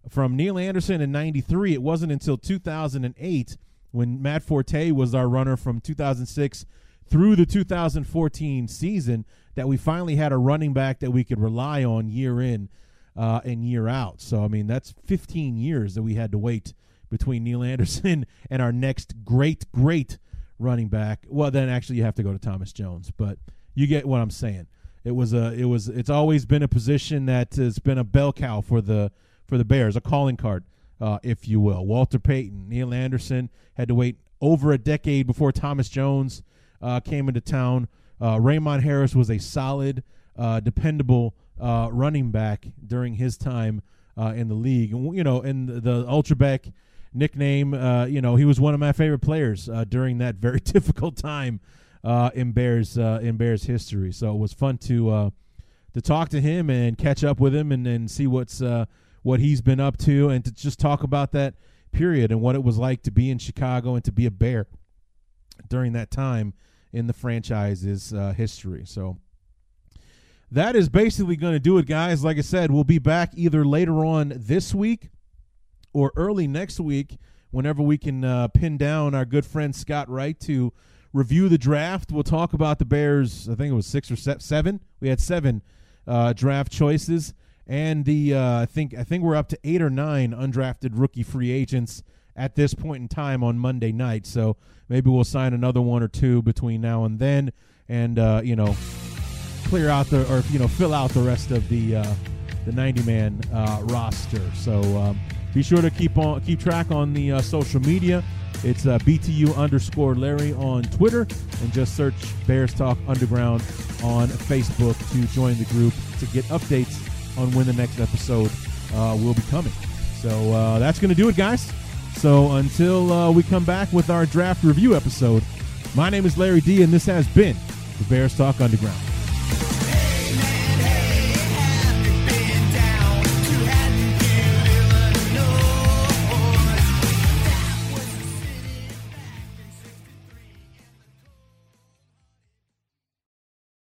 [SPEAKER 2] from Neal Anderson in '93, it wasn't until 2008 when Matt Forte was our runner from 2006 through the 2014 season that we finally had a running back that we could rely on year in uh, and year out. So I mean that's 15 years that we had to wait between Neal Anderson and our next great great running back. Well, then actually you have to go to Thomas Jones, but you get what I'm saying. It was a it was it's always been a position that has been a bell cow for the for the Bears, a calling card, uh, if you will. Walter Payton, Neal Anderson had to wait over a decade before Thomas Jones uh, came into town. Uh, Raymond Harris was a solid, uh, dependable uh, running back during his time uh, in the league. And, you know, in the, the Ultra Back nickname, uh, you know, he was one of my favorite players uh, during that very difficult time uh, in Bears in Bears history. So it was fun to to talk to him and catch up with him and, and see what's what he's been up to and to just talk about that period and what it was like to be in Chicago and to be a Bear during that time in the franchise's history. So that is basically going to do it, guys. Like I said, we'll be back either later on this week or early next week whenever we can uh, pin down our good friend Scott Wright to review the draft. We'll talk about the Bears. I think it was six or seven. We had seven uh, draft choices, and the uh, I think I think we're up to eight or nine undrafted rookie free agents at this point in time on Monday night. So maybe we'll sign another one or two between now and then, and uh, you know clear out the or you know fill out the rest of the uh, the 90 man uh, roster. So um, be sure to keep on keep track on the uh, social media. It's uh, BTU underscore Larry on Twitter, and just search Bears Talk Underground on Facebook to join the group to get updates on when the next episode uh, will be coming. So uh, that's going to do it, guys. So until uh, we come back with our draft review episode, my name is Larry D, and this has been the Bears Talk Underground.